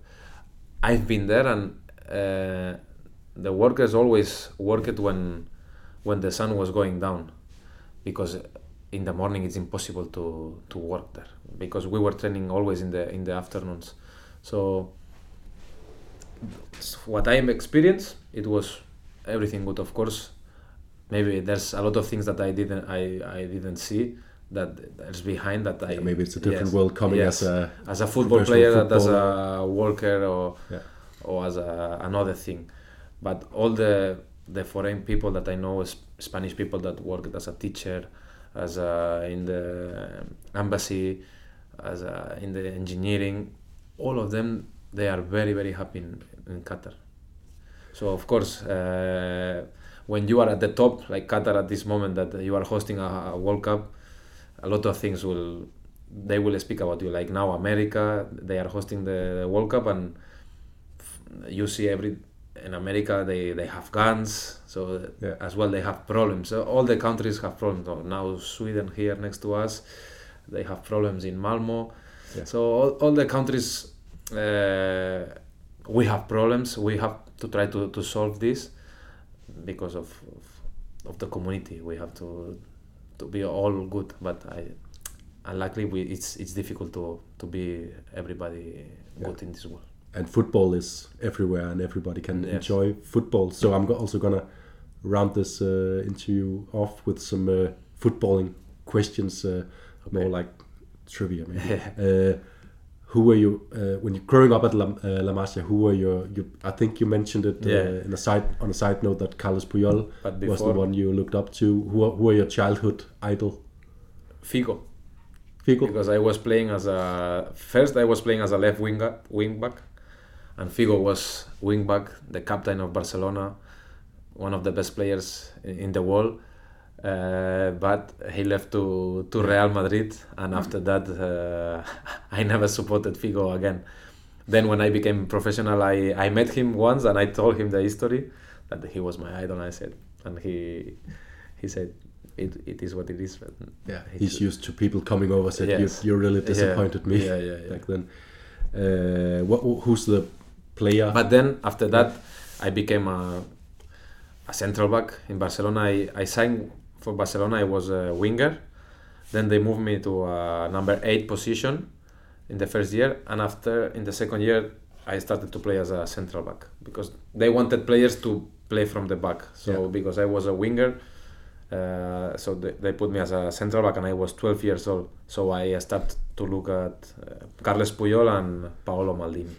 I've been there and uh, the workers always worked when when the sun was going down because in the morning it's impossible to, to work there because we were training always in the in the afternoons so what I experienced it was everything good of course maybe there's a lot of things that I didn't I, I didn't see that there's behind that I Yeah, maybe it's a different yes, world coming yes. as a as a football player that as a worker or Yeah. or as a, another thing but all the the foreign people that I know is Spanish people that worked as a teacher as a, in the embassy as a, in the engineering all of them they are very very happy in, in Qatar so of course uh, when you are at the top like Qatar at this moment that you are hosting a, a World Cup a lot of things will they will speak about you. Like now, America, they are hosting the World Cup, and you see every in America they, they have guns, so Yeah. as well they have problems. So all the countries have problems. Now Sweden here next to us, they have problems in Malmo. Yeah. So all, all the countries, uh, we have problems. We have to try to, to solve this because of, of of the community. We have to to be all good, but I unluckily we it's it's difficult to to be everybody good in this world. And football is everywhere and everybody can Yes. enjoy football so i'm also gonna round this uh, interview off with some uh, footballing questions uh, more like trivia maybe uh, who were you uh, when you growing up at La, uh, La Masia who were your you, i think you mentioned it uh, Yeah. in a side on a side note that carlos puyol But was the one you looked up to who, who are your childhood idol Figo. Figo? because I was playing as a first I was playing as a left wing wing back, and Figo was wing back, the captain of Barcelona, one of the best players in, the world. Uh, but he left to, to Real Madrid, and after that, uh, I never supported Figo again. Then, when I became professional, I, I met him once and I told him the history that he was my idol. I said, and he he said, it, it is what it is. Yeah, he's used to people coming over said Yes. you, you really Yeah. disappointed me Yeah, yeah, yeah. back then. Uh, what, who's the player? But then after that, I became a, a central back in Barcelona. I, I signed for Barcelona. I was a winger. Then they moved me to a number eight position in the first year, and after in the second year, I started to play as a central back because they wanted players to play from the back. So Yeah. because I was a winger, uh, so they, they put me as a central back, and I was 12 years old. So I started to look at uh, Carles Puyol and Paolo Maldini.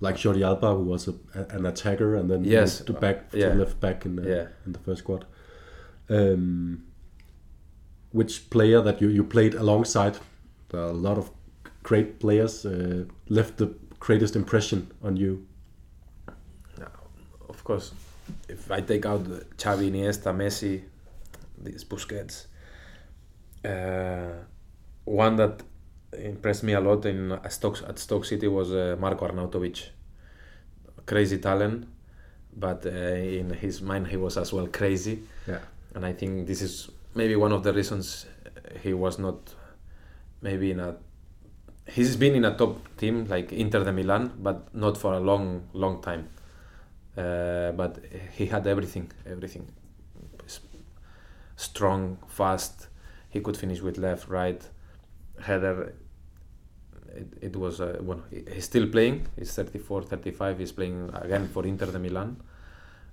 Like Jordi Alba, who was a, an attacker and then Yes, moved to back to yeah. left back in the, Yeah. in the first squad. Um, which player that you, you played alongside? There are a lot of great players uh, left the greatest impression on you. of course, if I take out Xavi, Iniesta, Messi, these Busquets, uh, one that impressed me a lot in Stoke, at Stoke City was uh, Marco Arnautovic. Crazy talent, but uh, in his mind he was as well crazy. Yeah. And I think this is maybe one of the reasons he was not maybe in a he's been in a top team like Inter de Milan, but not for a long, long time. Uh, but he had everything, everything. Strong, fast. He could finish with left, right, header. It, it was uh, well. He's still playing. He's 34, 35. He's playing again for Inter de Milan,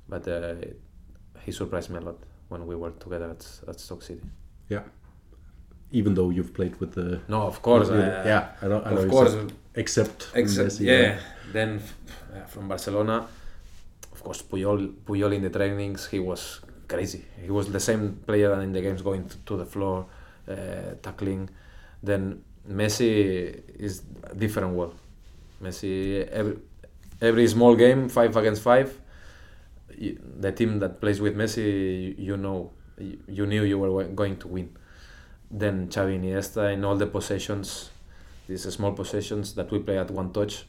but uh, he surprised me a lot when we were together at, at Stoke City. Yeah. Even though you've played with the No, of course. with- uh, yeah, I know. I of course. said except Except, Messi, yeah. Then f- uh, from Barcelona, of course, Puyol, Puyol in the trainings, he was crazy. He was the same player than in the games, going to, to the floor, uh, tackling. Then Messi is different world. Messi, every, every small game, five against five, the team that plays with Messi, you, know, you knew you were going to win. Then Xavi Iniesta in all the possessions, these small possessions that we play at one touch.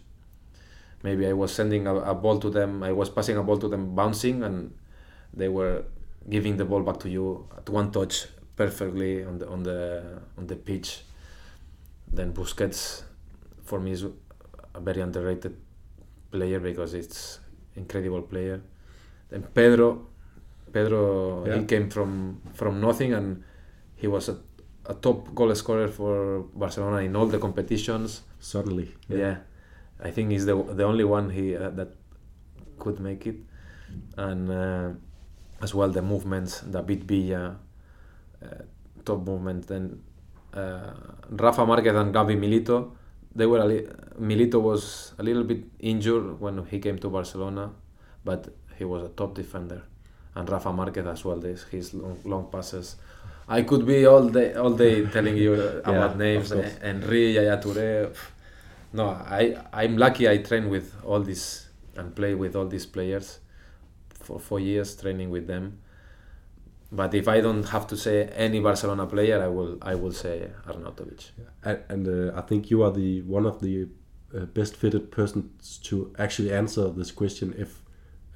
Maybe I was sending a, a ball to them, I was passing a ball to them, bouncing, and they were giving the ball back to you at one touch perfectly on the on the on the pitch. Then Busquets, for me, is a very underrated player because it's incredible player. Then Pedro, Pedro, Yeah. he came from from nothing and he was a, a top goal scorer for Barcelona in all the competitions. Certainly. Yeah, I think he's the the only one he uh, that could make it, and uh, as well the movements, David Villa, uh, top movement. Then uh, Rafa Marquez and Gabi Milito, they were a li- Milito was a little bit injured when he came to Barcelona, but he was a top defender, and Rafa Marquez as well. This his long, long passes. I could be all day all day telling you about names, course. Henry, Yaya Touré. No, I I'm lucky. I train with all these and play with all these players for four years, training with them. But if I don't have to say any Barcelona player, I will I will say Arnautovic. And, and uh, I think you are the one of the uh, best fitted persons to actually answer this question if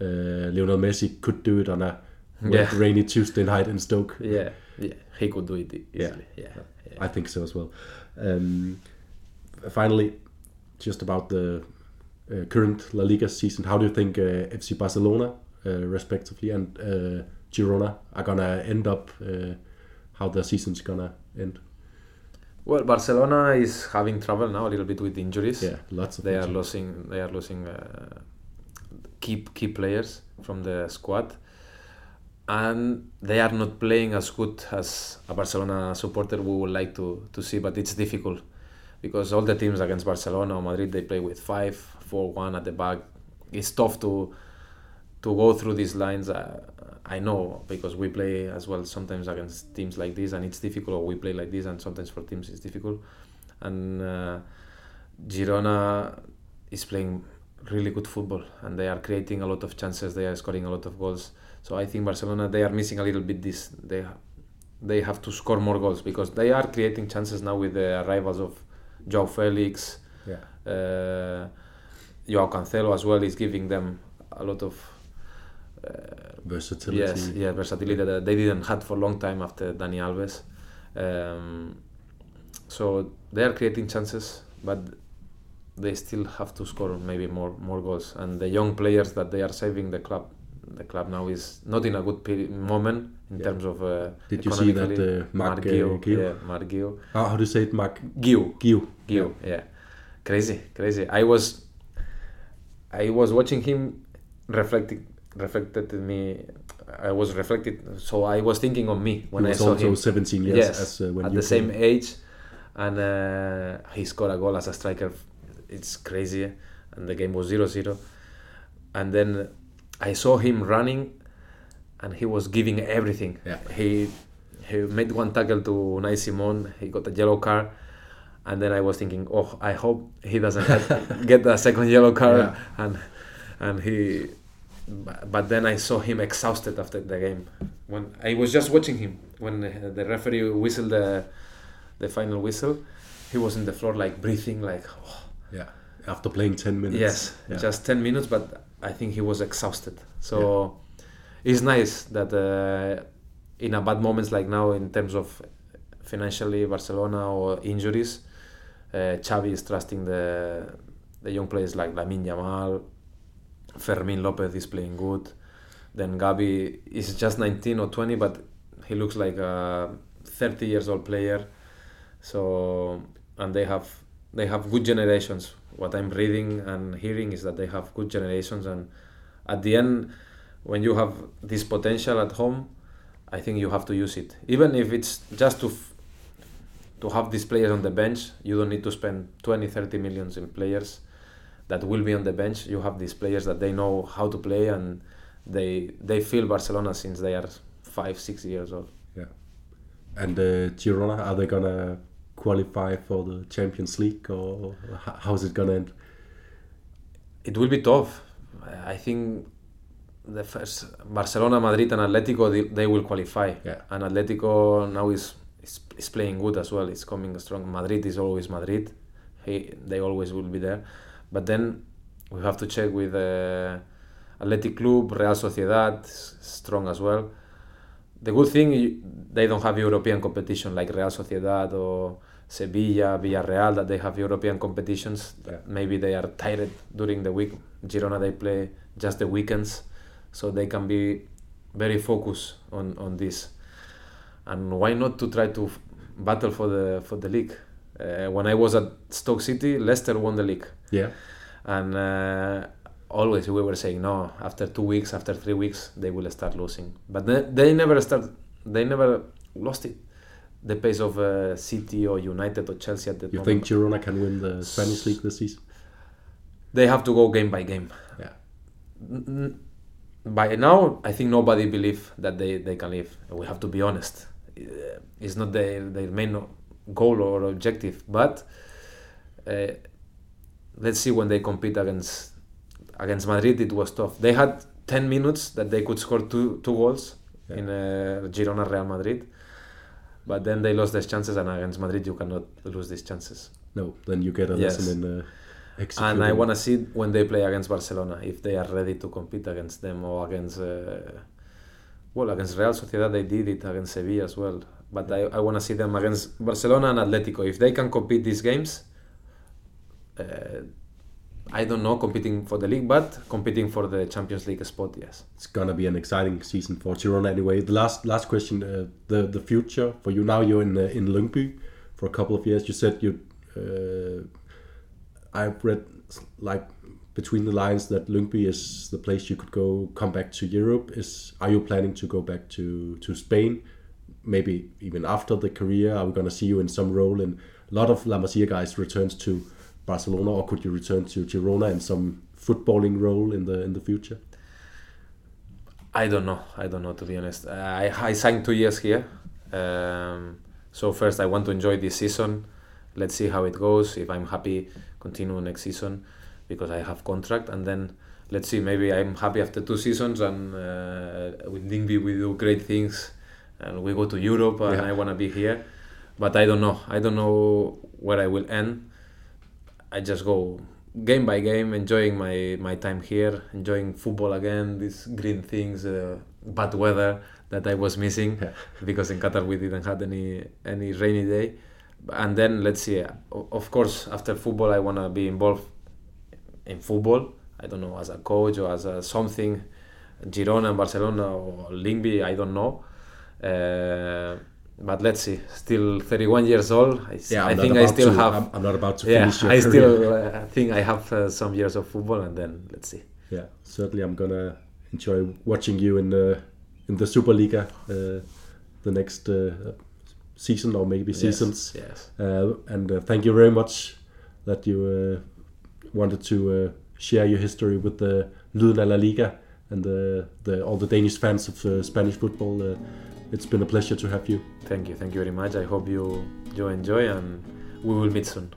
uh, Lionel Messi could do it on a wet, Yeah. rainy Tuesday night in Stoke. Yeah, yeah, he could do it easily. Yeah, yeah. I think so as well. Um, finally, just about the uh, current La Liga season, how do you think uh, FC Barcelona, uh, respectively, and uh, Girona are gonna end up? Uh, how the season's gonna end? Well, Barcelona is having trouble now a little bit with injuries. Yeah, lots of they are losing. They are losing uh, key key players from the squad, and they are not playing as good as a Barcelona supporter we would like to to see. But it's difficult because all the teams against Barcelona or Madrid they play with five, four, one at the back. It's tough to to go through these lines. Uh, I know because we play as well sometimes against teams like this, and it's difficult. Or we play like this, and sometimes for teams it's difficult. And uh, Girona is playing really good football, and they are creating a lot of chances. They are scoring a lot of goals. So I think Barcelona they are missing a little bit this. They they have to score more goals because they are creating chances now with the arrivals of Joao Felix, Yeah. uh, Joao Cancelo as well is giving them a lot of Versatility. yes, yeah, versatility that they didn't had for a long time after Dani Alves. Um, so they are creating chances, but they still have to score maybe more more goals. And the young players that they are saving the club, the club now is not in a good moment in Yeah. terms of. Uh, Did you see that, uh, Marc, uh, Guiu, Guiu? yeah, Marc Guiu. How, how do you say it, Mark? Guiu. Gio. Gio, yeah. Crazy, crazy. I was I was watching him reflecting reflected in me I was reflected so I was thinking on me when he I was saw also him 17 years yes, as uh, when at you the same came. age and uh, he scored a goal as a striker it's crazy and the game was 0-0 and then I saw him running and he was giving everything Yeah. he he made one tackle to Unai Simon he got a yellow card and then I was thinking oh I hope he doesn't get- get a second yellow card Yeah. and and he but then I saw him exhausted after the game when I was just watching him when the referee whistled the the final whistle he was in the floor like breathing like oh, Yeah. After playing 10 minutes. yes Yeah. just 10 minutes but I think he was exhausted so it's nice that uh, in a bad moments like now in terms of financially Barcelona or injuries uh, Xavi is trusting the the young players like Lamine Yamal Fermin Lopez is playing good. Then Gavi is just 19 or 20 but he looks like a 30 years old player. So and they have they have good generations. What i'm reading and hearing is that they have good generations. And at the end when you have this potential at home i think you have to use it. Even if it's just to f- to have these players on the bench you don't need to spend 20 30 millions in players that will be on the bench you have these players that they know how to play and they they feel barcelona since they are five six years old Yeah. And uh, Girona, are they gonna qualify for the Champions League or how's it gonna end? it will be tough. I think the first Barcelona, Madrid, and Atletico they, they will qualify. Yeah. And Atletico now is, is is playing good as well. It's coming strong. Madrid is always Madrid. He they always will be there. But then we have to check with uh, Athletic Club, Real Sociedad, strong as well. The good thing they don't have European competition like Real Sociedad or Sevilla, Villarreal that they have European competitions. Yeah. Maybe they are tired during the week. Girona they play just the weekends, so they can be very focused on on this. And why not to try to battle for the for the league? Uh, when I was at Stoke City, Leicester won the league Yeah. and uh, always we were saying no after two weeks after three weeks they will start losing but they, they never start they never lost it the pace of uh, city or united or chelsea at the You moment think Girona can win the Spanish league this season? they have to go game by game Yeah. N- by now i think nobody believes that they, they can live we have to be honest it's not their, their main goal or objective but uh, let's see when they compete against against madrid it was tough they had 10 minutes that they could score two two goals in uh, Girona Real Madrid. But then they lost these chances, and against Madrid you cannot lose these chances. No, then you get a Yes. lesson in uh, executing. And I want to see when they play against Barcelona if they are ready to compete against them or against uh, well against Real Sociedad they did it against Sevilla as well. But I, I want to see them against Barcelona and Atletico if they can compete these games. Uh, I don't know competing for the league, but competing for the Champions League spot, yes. it's gonna be an exciting season for Girona anyway. The last last question, uh, the the future for you now. You're in uh, in Lyngby for a couple of years. You said you. Uh, I've read like between the lines that Lyngby is the place you could go, come back to Europe. Is are you planning to go back to to Spain? Maybe even after the career, are we gonna see you in some role? And a lot of La Masia guys returns to Barcelona, or could you return to Girona in some footballing role in the in the future? I don't know. I don't know to be honest. Uh, I I signed two years here, um, so first I want to enjoy this season. Let's see how it goes. If I'm happy, continue next season because I have contract, and then let's see. Maybe I'm happy after two seasons, and uh, with Lyngby we do great things, and we go to Europe, and Yeah. I want to be here. But I don't know. I don't know where I will end. I just go game by game, enjoying my, my time here, enjoying football again, these green things, uh, bad weather that I was missing Yeah. because in Qatar we didn't have any any rainy day. And then let's see. Of course, after football, I wanna be involved in football. I don't know as a coach or as a something, Girona, and Barcelona or Lyngby. I don't know. Uh, but let's see. Still 31 years old. I, Yeah, I think I still to- have. I'm, I'm not about to Yeah, finish your I still uh, think I have uh, some years of football, and then let's see. Yeah, certainly. I'm gonna enjoy watching you in the in the Superliga uh, the next uh, season or maybe seasons. Yes. yes. Uh, and uh, thank you very much that you uh, wanted to uh, share your history with the Lyden La Liga and the, the all the Danish fans of uh, Spanish football. It's been a pleasure to have you. Thank you. Thank you very much. I hope you you enjoy, and we will meet soon.